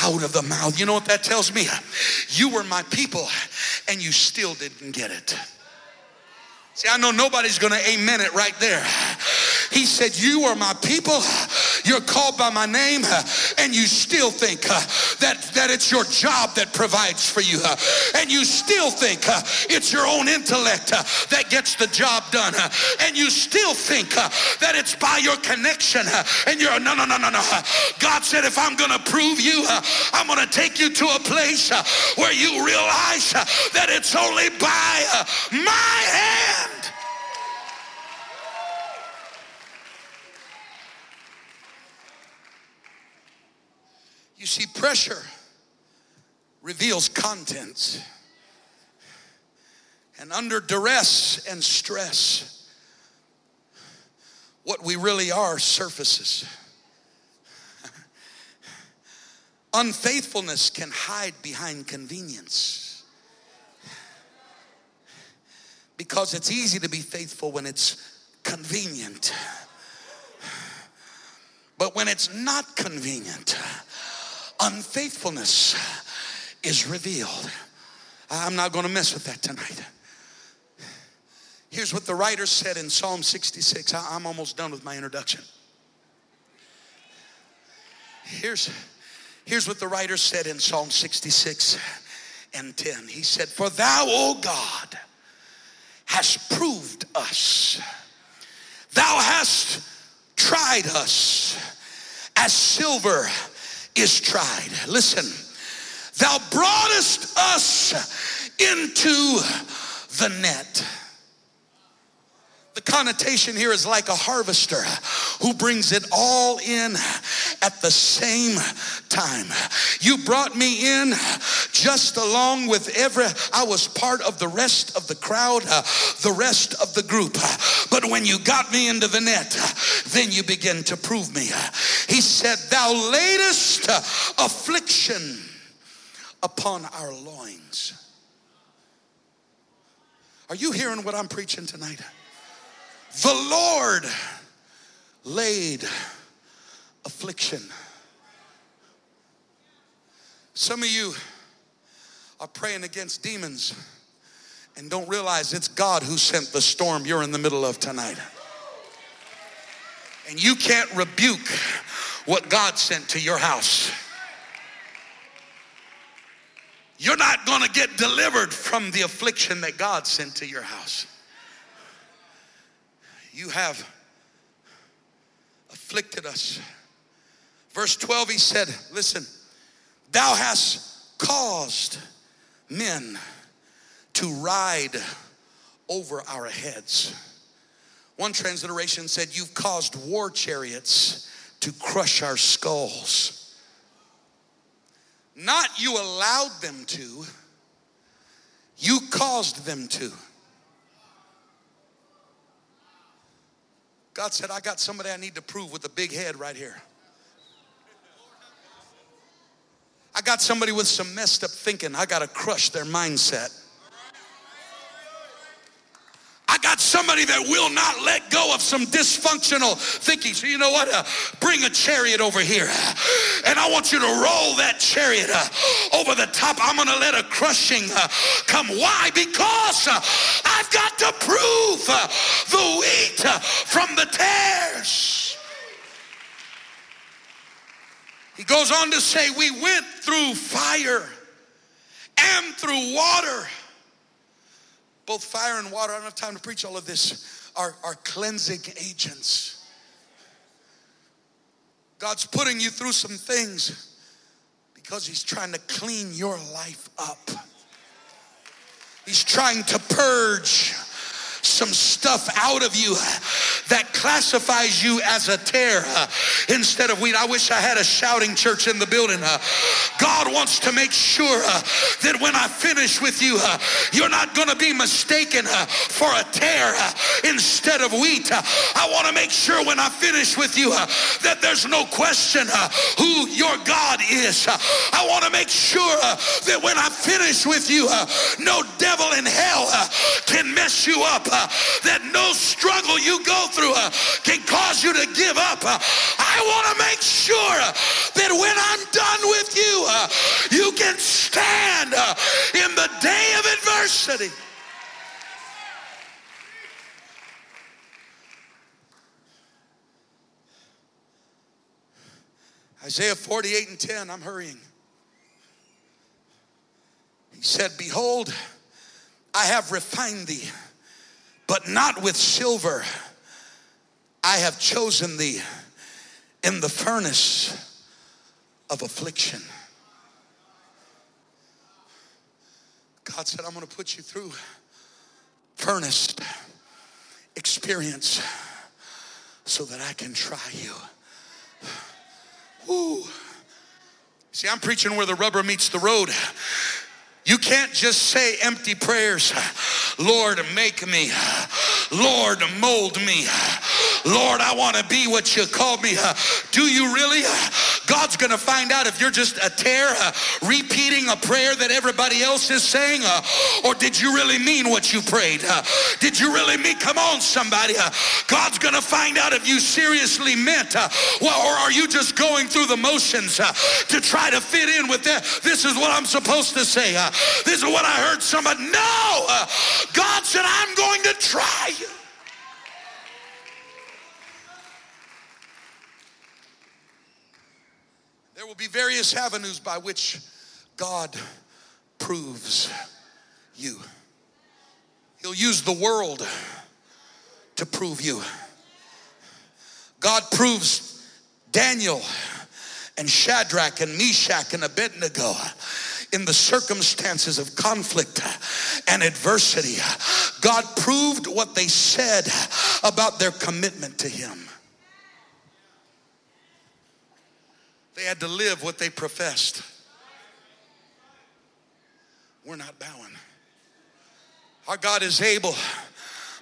out of the mouth. You know what that tells me? You were my people and you still didn't get it. See, I know nobody's gonna amen it right there. He said, You are my people. You're called by my name, and you still think uh, that, that it's your job that provides for you. Uh, and you still think uh, it's your own intellect that gets the job done. And you still think that it's by your connection. And you're, no, no, no, no, no. God said, if I'm going to prove you, I'm going to take you to a place where you realize that it's only by my hand You see, pressure reveals contents. And under duress and stress, what we really are surfaces. Unfaithfulness can hide behind convenience. Because it's easy to be faithful when it's convenient. But when it's not convenient, unfaithfulness is revealed. I'm not going to mess with that tonight. Here's what the writer said in Psalm 66. I'm almost done with my introduction. Here's, here's what the writer said in Psalm 66 and 10. He said, For thou, O God, hast proved us. Thou hast tried us as silver is tried. Listen, thou broughtest us into the net. The connotation here is like a harvester who brings it all in at the same time. You brought me in just along with every, I was part of the rest of the crowd, uh, the rest of the group. But when you got me into the net, then you begin to prove me. He said, Thou latest affliction upon our loins. Are you hearing what I'm preaching tonight? The Lord laid affliction. Some of you are praying against demons and don't realize it's God who sent the storm you're in the middle of tonight. And you can't rebuke what God sent to your house. You're not going to get delivered from the affliction that God sent to your house you have afflicted us. Verse 12, he said, Listen, thou hast caused men to ride over our heads. One transliteration said, You've caused war chariots to crush our skulls. Not you allowed them to, you caused them to. God said, I got somebody I need to prove with a big head right here. I got somebody with some messed up thinking. I got to crush their mindset. I got somebody that will not let go of some dysfunctional thinking. So, you know what? Uh, bring a chariot over here. And I want you to roll that chariot uh, over the top. I'm going to let a crushing uh, come. Why? Because uh, I've got to prove uh, the wheat uh, from the tares. He goes on to say, We went through fire and through water both fire and water, I don't have time to preach all of this, are, are cleansing agents. God's putting you through some things because He's trying to clean your life up. He's trying to purge some stuff out of you that classifies you as a uh, instead of wheat. I wish I had a shouting church in the building. Uh, God wants to make sure uh, that when I finish with you, uh, you're not going to be mistaken for a uh, instead of wheat. I want to make sure when I finish with you that there's no question who your God is. I want to make sure that when I finish with you, no devil in hell can mess you up that no struggle you go through uh, can cause you to give up. Uh, I want to make sure uh, that when I'm done with you, uh, you can stand uh, in the day of adversity. Isaiah 48 and 10, I'm hurrying. He said, Behold, I have refined thee but not with silver. I have chosen thee in the furnace of affliction. God said, I'm going to put you through furnace experience so that I can try you. Woo. See, I'm preaching where the rubber meets the road. You can't just say empty prayers. Lord, make me. Lord, mold me. Lord, I want to be what you called me. Do you really? God's going to find out if you're just a tare uh, repeating a prayer that everybody else is saying, uh, or did you really mean what you prayed? Uh, did you really mean? Come on, somebody. Uh, God's going to find out if you seriously meant, uh, well, or are you just going through the motions uh, to try to fit in with that? This is what I'm supposed to say. this is what I heard somebody. No, God said, I'm going to try you. There will be various avenues by which God proves you. He'll use the world to prove you. God proves Daniel and Shadrach and Meshach and Abednego in the circumstances of conflict and adversity. God proved what they said about their commitment to Him. They had to live what they professed. We're not bowing. Our God is able,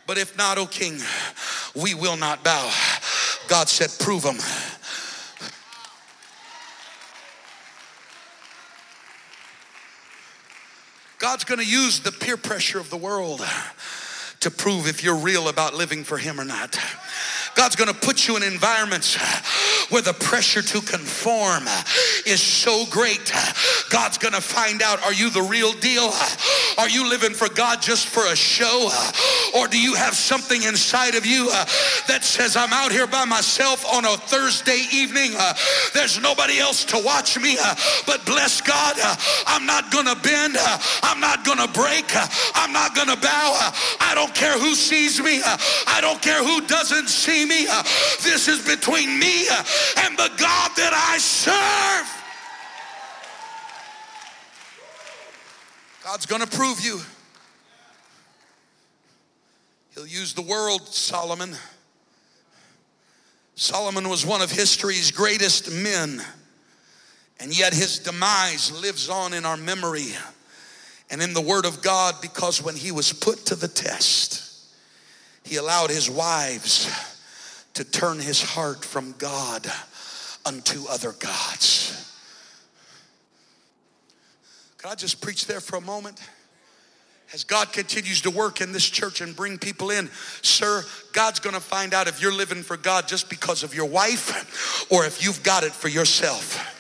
but if not, O King, we will not bow. God said, prove them. God's going to use the peer pressure of the world to prove if you're real about living for Him or not. God's going to put you in environments where the pressure to conform is so great. God's going to find out are you the real deal? Are you living for God just for a show? Or do you have something inside of you that says, I'm out here by myself on a Thursday evening? There's nobody else to watch me, but bless God, I'm not going to bend. I'm not going to break. I'm not going to bow. I don't care who sees me. I don't care who doesn't see me. Uh, this is between me uh, and the God that I serve. God's going to prove you. He'll use the world, Solomon. Solomon was one of history's greatest men, and yet his demise lives on in our memory and in the Word of God because when he was put to the test, he allowed his wives to turn his heart from God unto other gods. Could I just preach there for a moment? As God continues to work in this church and bring people in, sir, God's gonna find out if you're living for God just because of your wife or if you've got it for yourself.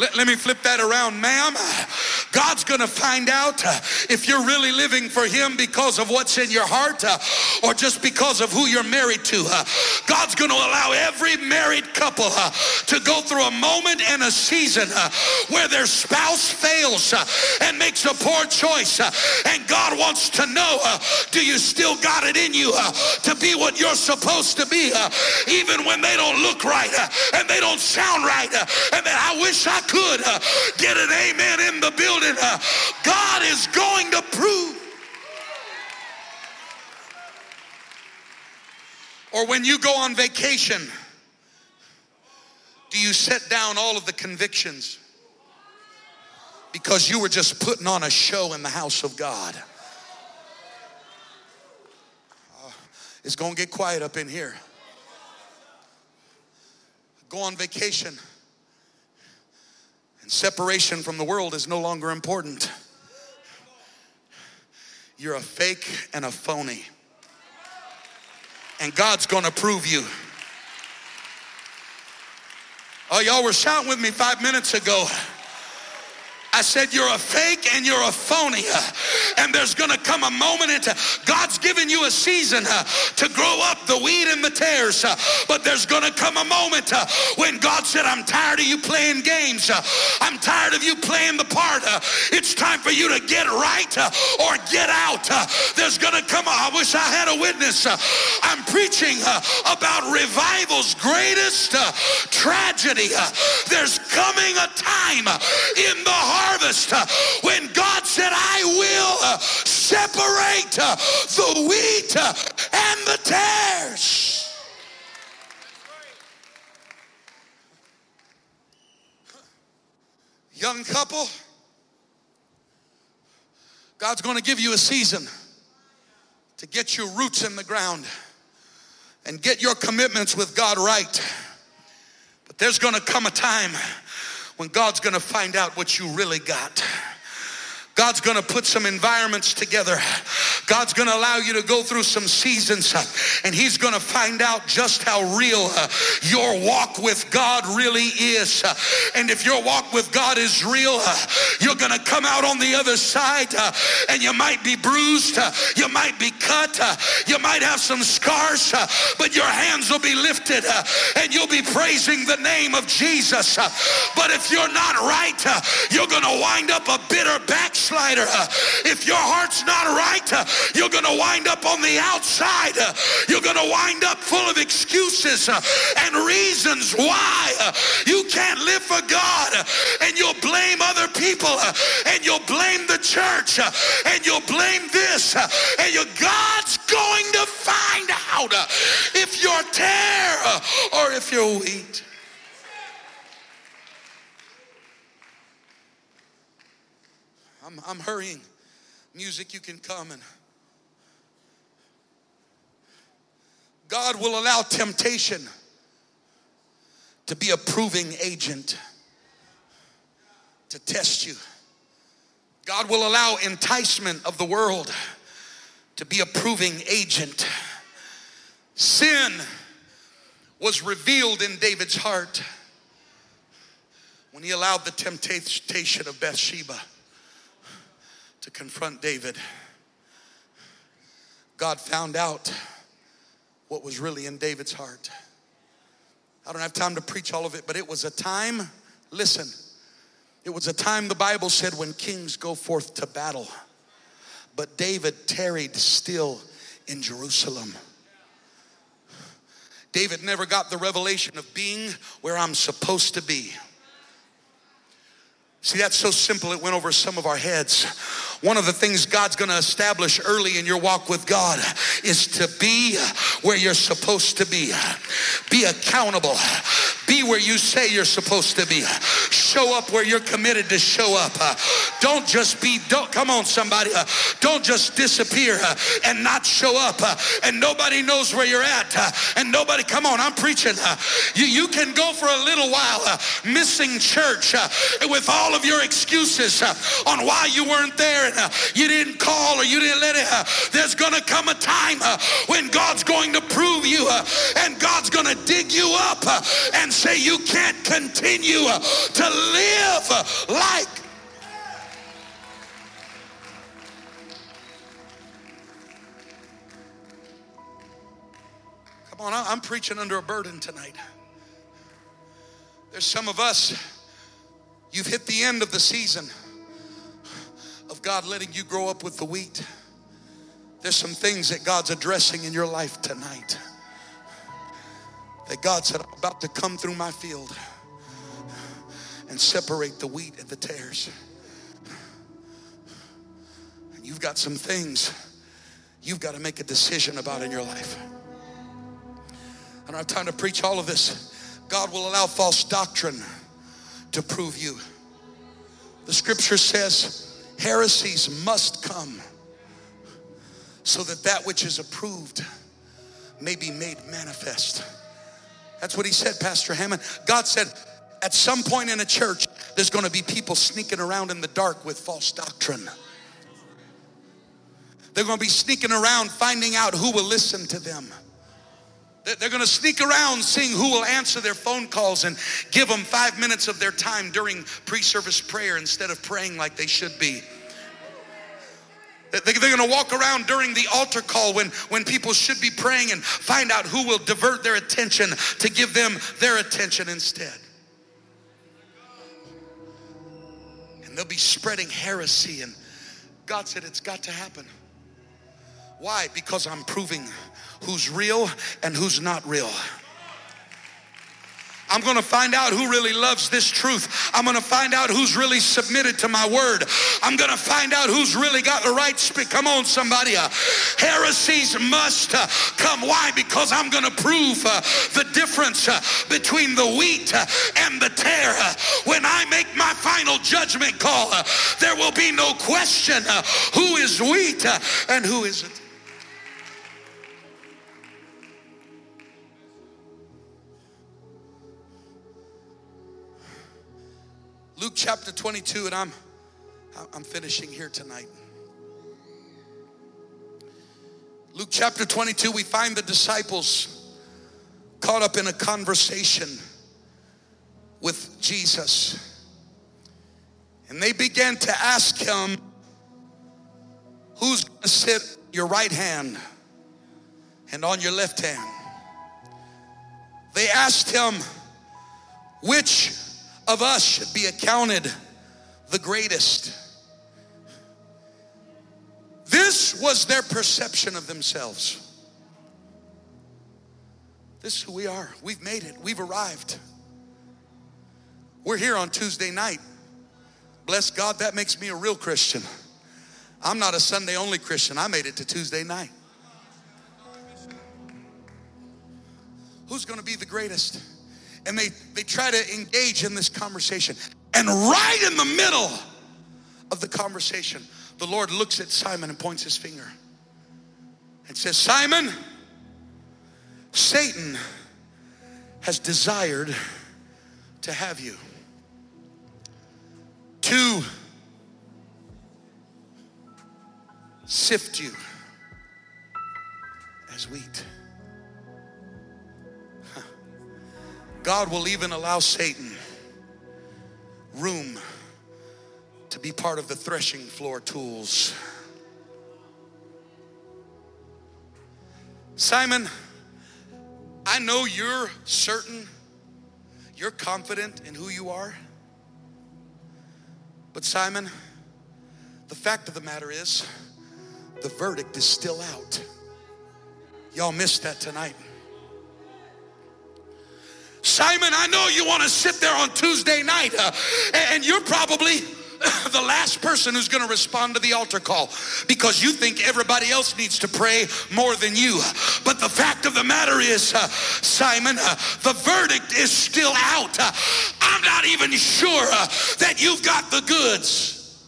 Let, let me flip that around, ma'am. God's gonna find out uh, if you're really living for Him because of what's in your heart uh, or just because of who you're married to. Uh, God's gonna allow every married couple uh, to go through a moment and a season uh, where their spouse fails uh, and makes a poor choice. and God wants to know do you still got it in you to be what you're supposed to be, even when they don't look right and they don't sound right, and that I wish I could get an amen in the building uh, God is going to prove. Or when you go on vacation, do you set down all of the convictions because you were just putting on a show in the house of God? Uh, it's to get quiet up in here. Go on vacation Separation from the world is no longer important. You're a fake and a phony. And God's gonna prove you. Oh, y'all were shouting with me five minutes ago. I said, You're a fake and you're a phony. And there's going to come a moment into God's given you a season uh, to grow up the weed and the tares. Uh, but there's going to come a moment uh, when God said, I'm tired of you playing games. Uh, I'm tired of you playing the part. Uh, it's time for you to get right uh, or get out. There's going to come, I wish I had a witness. I'm preaching about revival's greatest tragedy. There's coming a time in the harvest when God said, I will separate the wheat and the tares. Young couple, God's going to give you a season to get your roots in the ground and get your commitments with God right. But there's going to come a time when God's going to find out what you really got. God's gonna put some environments together. God's gonna allow you to go through some seasons uh, and He's gonna find out just how real uh, your walk with God really is. Uh, and if your walk with God is real, uh, you're gonna come out on the other side uh, and you might be bruised, uh, you might be cut, you might have some scars, but your hands will be lifted and you'll be praising the name of Jesus. But if you're not right, you're gonna wind up a bitter backside backslider. If your heart's not right, you're going to wind up on the outside. You're going to wind up full of excuses and reasons why you can't live for God. And you'll blame other people and you'll blame the church and you'll blame this. And your God's going to find out if you're tare or if you're wheat. I'm, I'm hurrying. Music, you can come and God will allow temptation to be a proving agent to test you. God will allow enticement of the world to be a proving agent. Sin was revealed in David's heart when he allowed the temptation of Bathsheba to confront David, God found out what was really in David's heart. I don't have time to preach all of it, but it was a time, listen, it was a time the Bible said when kings go forth to battle. But David tarried still in Jerusalem. David never got the revelation of being where I'm supposed to be. See, that's so simple, it went over some of our heads. One of the things God's gonna establish early in your walk with God is to be where you're supposed to be. Be accountable. Be where you say you're supposed to be. Show up where you're committed to show up. Don't just be, don't, come on, somebody. Don't just disappear and not show up and nobody knows where you're at and nobody, come on, I'm preaching. You, you can go for a little while missing church with all of your excuses on why you weren't there and you didn't call or you didn't let it. There's going to come a time when God's going to prove you and God's going to dig you up and say you can't continue uh, to live like Come on, I'm preaching under a burden tonight. There's some of us, you've hit the end of the season of God letting you grow up with the wheat. There's some things that God's addressing in your life tonight. That God said, I'm about to come through my field and separate the wheat and the tares. And you've got some things you've got to make a decision about in your life. I don't have time to preach all of this. God will allow false doctrine to prove you. The scripture says, heresies must come so that that which is approved may be made manifest. That's what he said, Pastor Hammond. God said, at some point in a church, there's going to be people sneaking around in the dark with false doctrine. They're going to be sneaking around finding out who will listen to them. They're going to sneak around seeing who will answer their phone calls and give them five minutes of their time during pre service prayer instead of praying like they should be. They're going to walk around during the altar call when, when people should be praying and find out who will divert their attention to give them their attention instead. And they'll be spreading heresy, and God said it's got to happen. Why? Because I'm proving who's real and who's not real. I'm going to find out who really loves this truth. I'm going to find out who's really submitted to my word. I'm going to find out who's really got the right spirit. Come on, somebody. Uh, heresies must uh, come. Why? Because I'm going to prove uh, the difference uh, between the wheat uh, and the tare. Uh, when I make my final judgment call, there will be no question who is wheat and who isn't. Luke chapter 22, and I'm I'm finishing here tonight. Luke chapter 22, we find the disciples caught up in a conversation with Jesus. And they began to ask him, Who's going to sit your right hand and on your left hand? They asked him, Which of us should be accounted the greatest? This was their perception of themselves. This is who we are. We've made it, we've arrived. We're here on Tuesday night. Bless God, that makes me a real Christian. I'm not a Sunday only Christian. I made it to Tuesday night. Who's to be the greatest? And they, they try to engage in this conversation. And right in the middle of the conversation, the Lord looks at Simon and points his finger and says, Simon, Satan has desired to have you. To sift you as wheat. God will even allow Satan room to be part of the threshing floor tools. Simon, I know you're certain, you're confident in who you are. But Simon, the fact of the matter is, the verdict is still out. Y'all missed that tonight. Simon, I know you want to sit there on Tuesday night, uh, and you're probably the last person who's going to respond to the altar call because you think everybody else needs to pray more than you. But the fact of the matter is, uh, Simon, uh, the verdict is still out. Uh, I'm not even sure uh, that you've got the goods.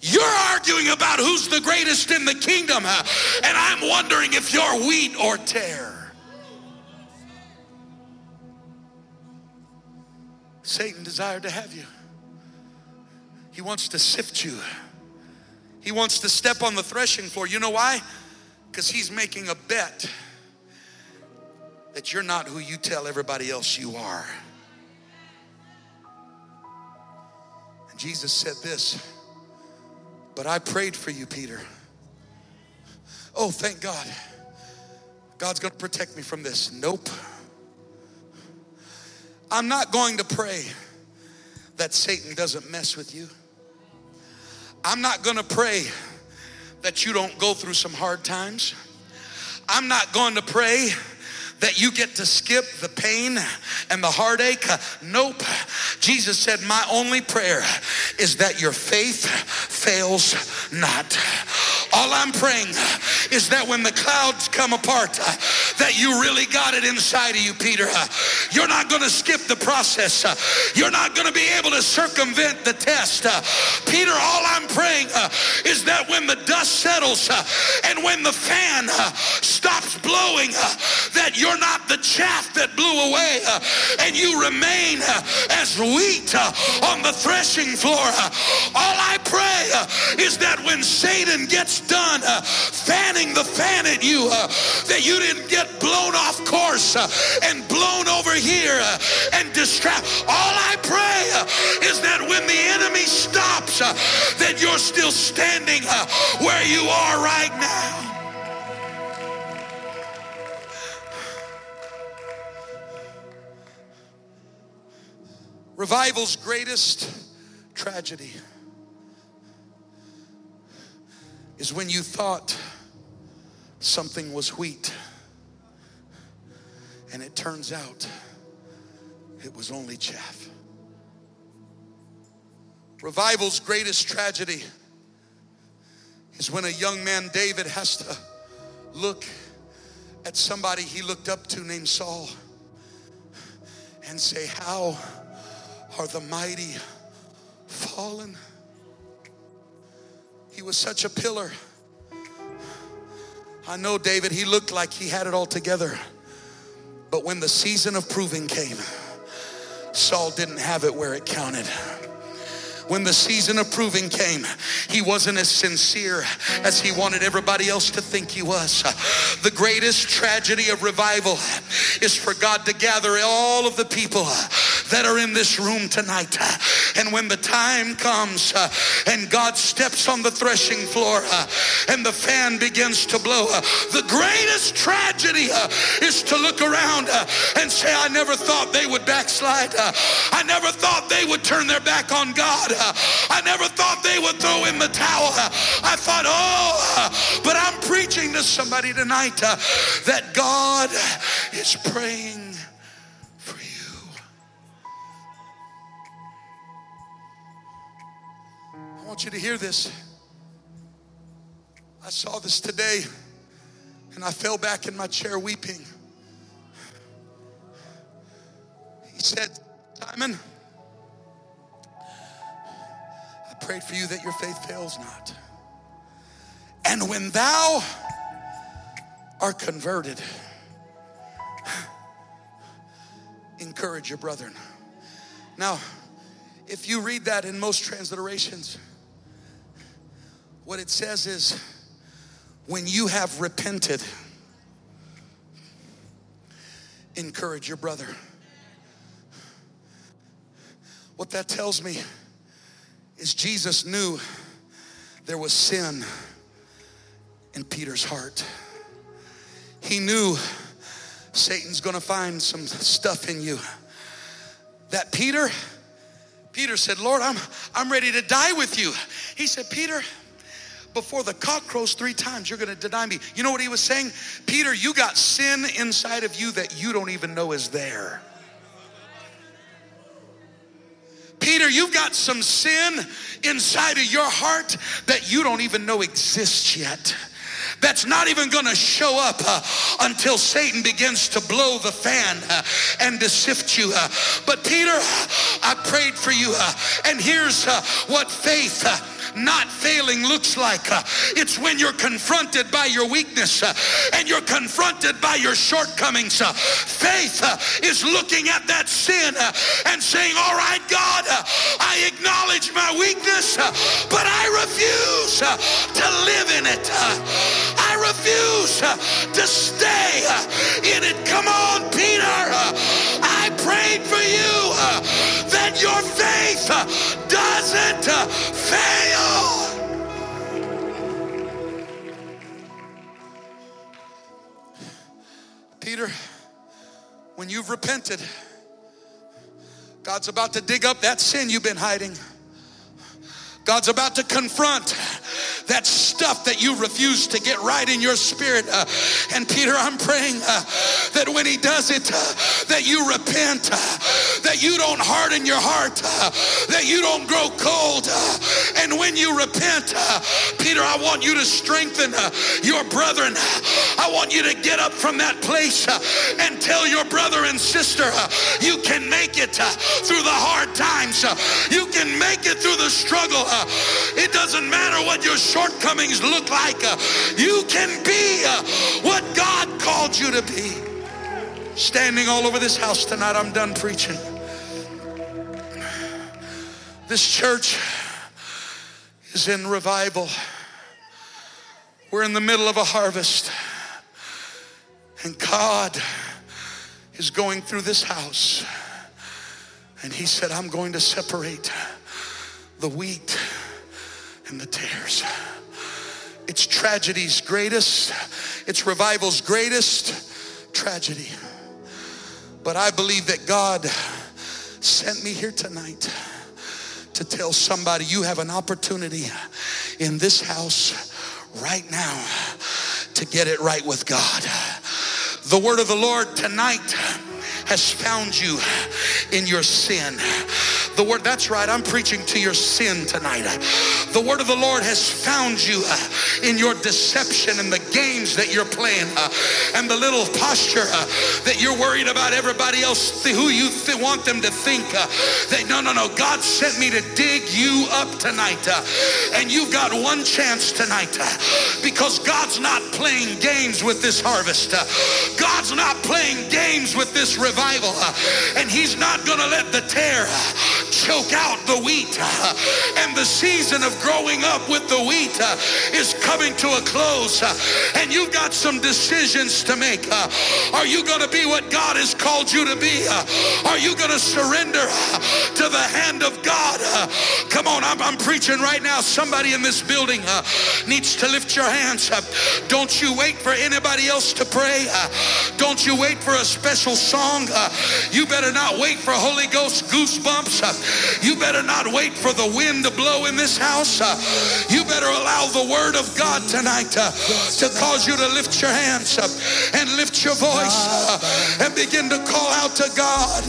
You're arguing about who's the greatest in the kingdom, uh, and I'm wondering if you're wheat or tare. Satan desired to have you. He wants to sift you. He wants to step on the threshing floor. You know why? Because he's making a bet that you're not who you tell everybody else you are. And Jesus said this, but I prayed for you, Peter. Oh, thank God. God's going to protect me from this. Nope. I'm not going to pray that Satan doesn't mess with you. I'm not going to pray that you don't go through some hard times. I'm not going to pray that you get to skip the pain and the heartache. Nope. Jesus said, My only prayer is that your faith fails not. All I'm praying is that when the clouds come apart, that you really got it inside of you, Peter. You're not going to skip the process. You're not going to be able to circumvent the test. Peter, all I'm praying uh, is that when the dust settles uh, and when the fan uh, stops blowing, that you're not the chaff that blew away and you remain as wheat on the threshing floor. All I pray is that when Satan gets done uh, fanning the fan at you, uh, that you didn't get blown off course uh, and blown over here and distract. All I pray is that when the enemy stops, that you're still standing where you are right now. Revival's greatest tragedy is when you thought something was wheat and it turns out it was only chaff. Revival's greatest tragedy is when a young man, David, has to look at somebody he looked up to named Saul and say, How are the mighty fallen? He was such a pillar. I know David, he looked like he had it all together. But when the season of proving came, Saul didn't have it where it counted when the season of proving came, he wasn't as sincere as he wanted everybody else to think he was. The greatest tragedy of revival is for God to gather all of the people that are in this room tonight. And when the time comes and God steps on the threshing floor and the fan begins to blow, the greatest tragedy is to look around and say, I never thought they would backslide. I never thought they would turn their back on God. I never thought they would throw in the towel. I thought, oh, but I'm preaching to somebody tonight that God is praying want you to hear this. I saw this today and I fell back in my chair weeping. He said, Simon, I prayed for you that your faith fails not. And when thou art converted, encourage your brethren. Now, if you read that in most transliterations, what it says is, when you have repented, encourage your brother. What that tells me is Jesus knew there was sin in Peter's heart. He knew Satan's gonna find some stuff in you. That Peter, Peter said, Lord, I'm, I'm ready to die with you. He said, Peter, before the cock crows three times, you're gonna deny me. You know what he was saying? Peter, you got sin inside of you that you don't even know is there. Peter, you've got some sin inside of your heart that you don't even know exists yet that's not even going to show up uh, until Satan begins to blow the fan uh, and to sift you. Uh. But Peter, I prayed for you, uh, and here's uh, what faith uh, not failing looks like. Uh, it's when you're confronted by your weakness uh, and you're confronted by your shortcomings. Uh, faith uh, is looking at that sin uh, and saying, All right, God, uh, I acknowledge my weakness, but I refuse to live in it. I refuse to stay in it. Come on, Peter. I prayed for you your faith doesn't fail. Peter, when you've repented, God's about to dig up that sin you've been hiding. God's about to confront that stuff that you refuse to get right in your spirit. Uh, and Peter, I'm praying uh, that when he does it, uh, that you repent, uh, that you don't harden your heart, uh, that you don't grow cold. And when you repent, Peter, I want you to strengthen your brethren. I want you to get up from that place and tell your brother and sister you can make it through the hard times. You can make it through the struggle. It doesn't matter what your shortcomings look like. Uh, you can be uh, what God called you to be. Standing all over this house tonight, I'm done preaching. This church is in revival. We're in the middle of a harvest. And God is going through this house. And He said, I'm going to separate the wheat and the tares. It's tragedy's greatest, it's revival's greatest tragedy. But I believe that God sent me here tonight to tell somebody you have an opportunity in this house right now to get it right with God. The word of the Lord tonight has found you in your sin. The word, that's right, I'm preaching to your sin tonight. The word of the Lord has found you uh, in your deception and the games that you're playing uh, and the little posture uh, that you're worried about everybody else, who you th- want them to think. That no, no, no, God sent me to dig you up tonight. and you've got one chance tonight because God's not playing games with this harvest. God's not playing games with this revival. and He's not going to let the tare choke out the wheat. and the season of growing up with the wheat uh, is coming to a close. uh, and you've got some decisions to make. uh, are you going to be what God has called you to be? Are you going to surrender to the hand of God? Come on, I'm, I'm preaching right now. Somebody in this building needs to lift your hands. Uh, don't you wait for anybody else to pray. Don't you wait for a special song. You better not wait for Holy Ghost goosebumps. You better not wait for the wind to blow in this house. Uh, you better allow the word of God tonight uh, to cause you to lift your hands up and lift your voice uh, and begin to call out to God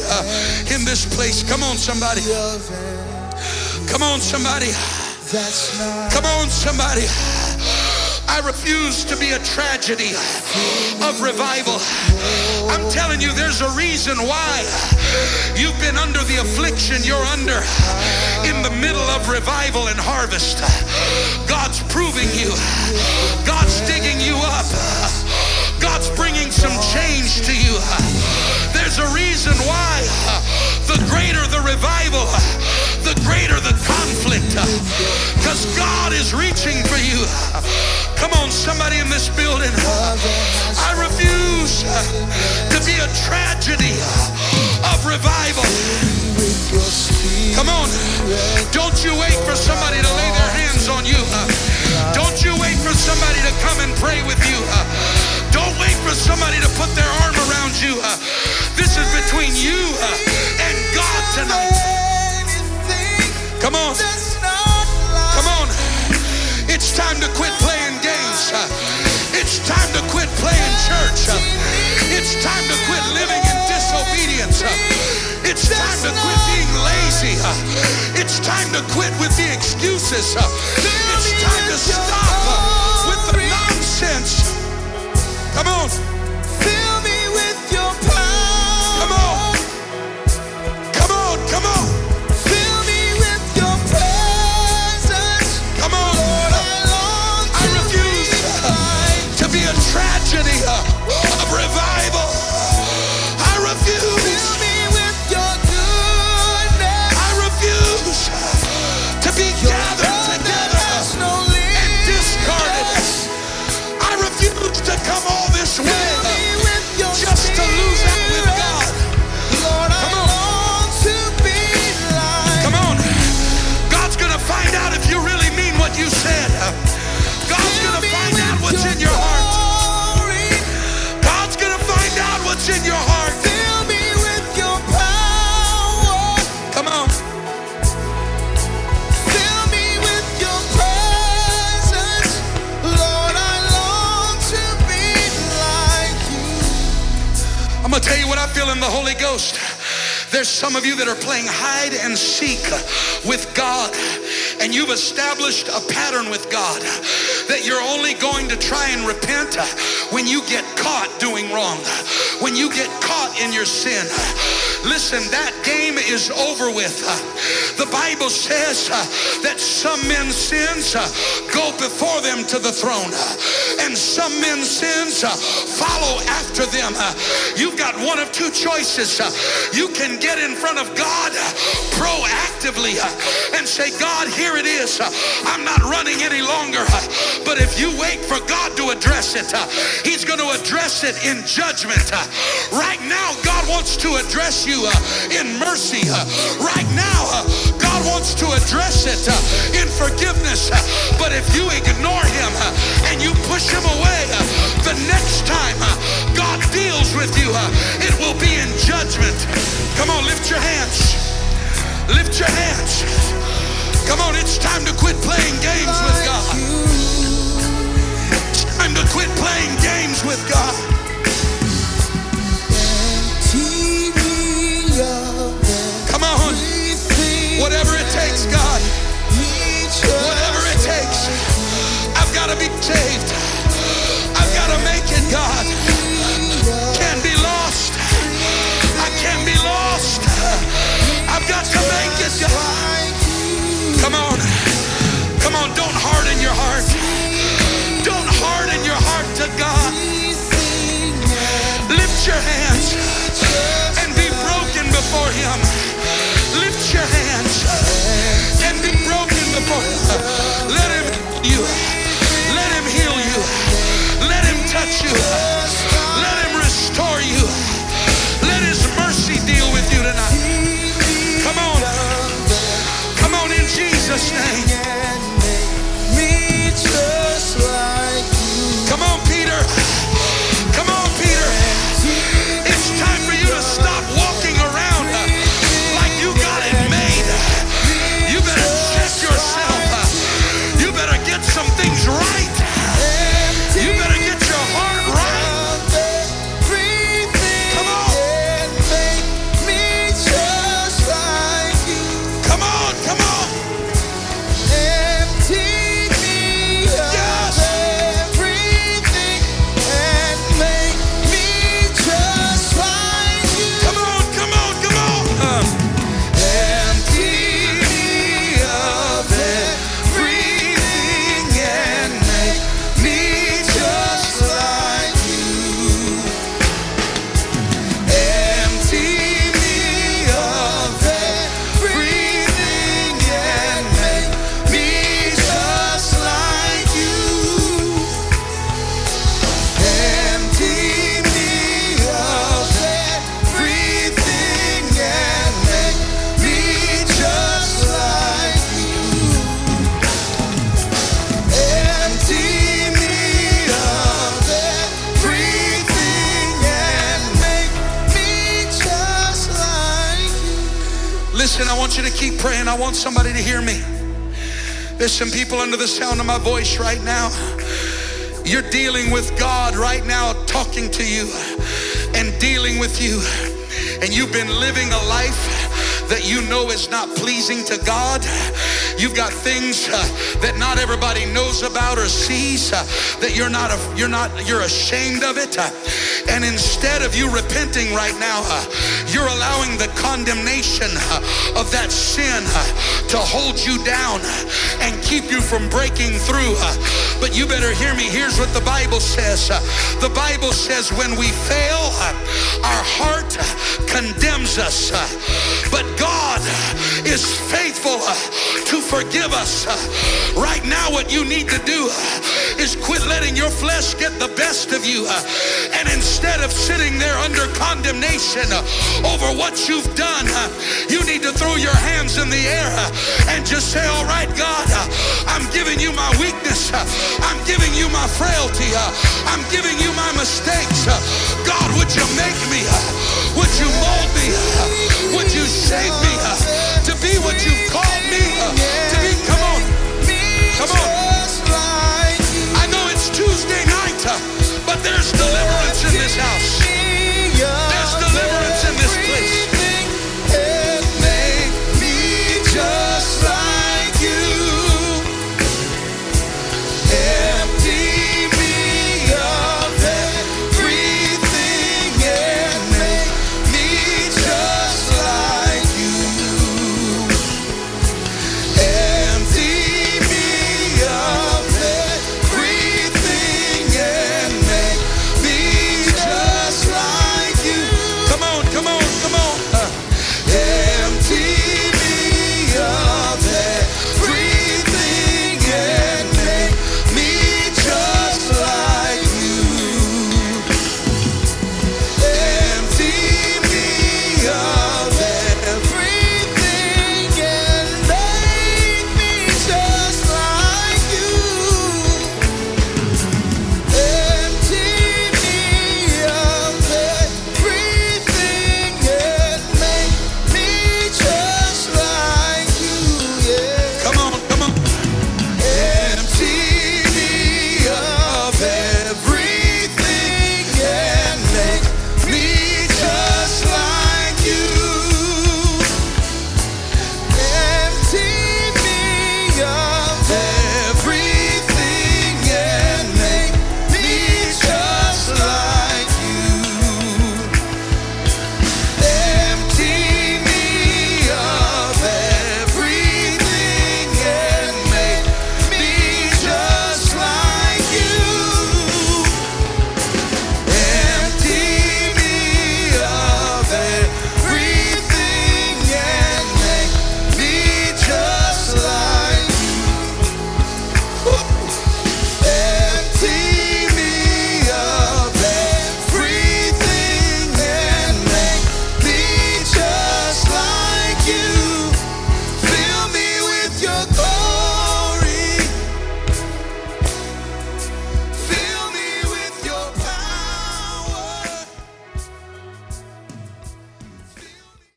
in this place. Come on, somebody. Come on, somebody. Come on, somebody. I refuse to be a tragedy of revival. I'm telling you, there's a reason why you've been under the affliction you're under in the middle of revival and harvest. God's proving you, God's digging you up, God's bringing some change to you. There's a reason why the greater the revival, the greater the conflict, because God is reaching for you. Come on, somebody in this building. I refuse uh, to be a tragedy of revival. Come on. Don't you wait for somebody to lay their hands on you. Uh. Don't you wait for somebody to come and pray with you. Uh. Don't wait for somebody to put their arm around you. This is between you and God tonight. Come on. Come on. It's time to quit playing games. It's time to quit playing church. It's time to quit living in disobedience. It's time to quit being lazy. It's time to quit with the excuses. It's time to stop with the nonsense. Come on. That are playing hide and seek with God, and you've established a pattern with God that you're only going to try and repent when you get caught doing wrong, when you get caught in your sin. Listen, that game is over with. The Bible says that some men's sins go before them to the throne, and some men's sins uh, follow after them. Uh, You've got one of two choices. Uh, You can get in front of God uh, proactively uh, and say, God, here it is. Uh, I'm not running any longer. But if you wait for God to address it, He's going to address it in judgment. Right now, God wants to address you in mercy. Right now, God wants to address it uh, in forgiveness. But if you ignore Him uh, and you push Him away, uh, the next time God deals with you, it will be in judgment. Come on, lift your hands. Lift your hands. Come on, it's time to quit playing games with God. It's time to quit playing games with God. Whatever it takes, God. Whatever it takes. I've got to be saved. People under the sound of my voice right now. You're dealing with God right now, talking to you and dealing with you. And you've been living a life that you know is not pleasing to God. You've got things uh, that not everybody knows about or sees uh, that you're not a, you're not you're ashamed of it. Uh, and instead of you repenting right now, uh, you're allowing the condemnation uh, of that sin uh, to hold you down and keep you from breaking through. uh. But you better hear me. Here's what the Bible says. Uh, The Bible says when we fail, uh, our heart condemns us. But God is faithful to forgive us. Right now, what you need to do is quit letting your flesh get the best of you instead of sitting there under condemnation uh, over what you've done, uh, you need to throw your hands in the air uh, and just say, all right, God, I'm giving you my weakness. I'm giving you my frailty. I'm giving you my mistakes. God, would you make me? Would you mold me? Would you shape me to be what you've called me to be? Come on. Come on. there's deliverance in this house.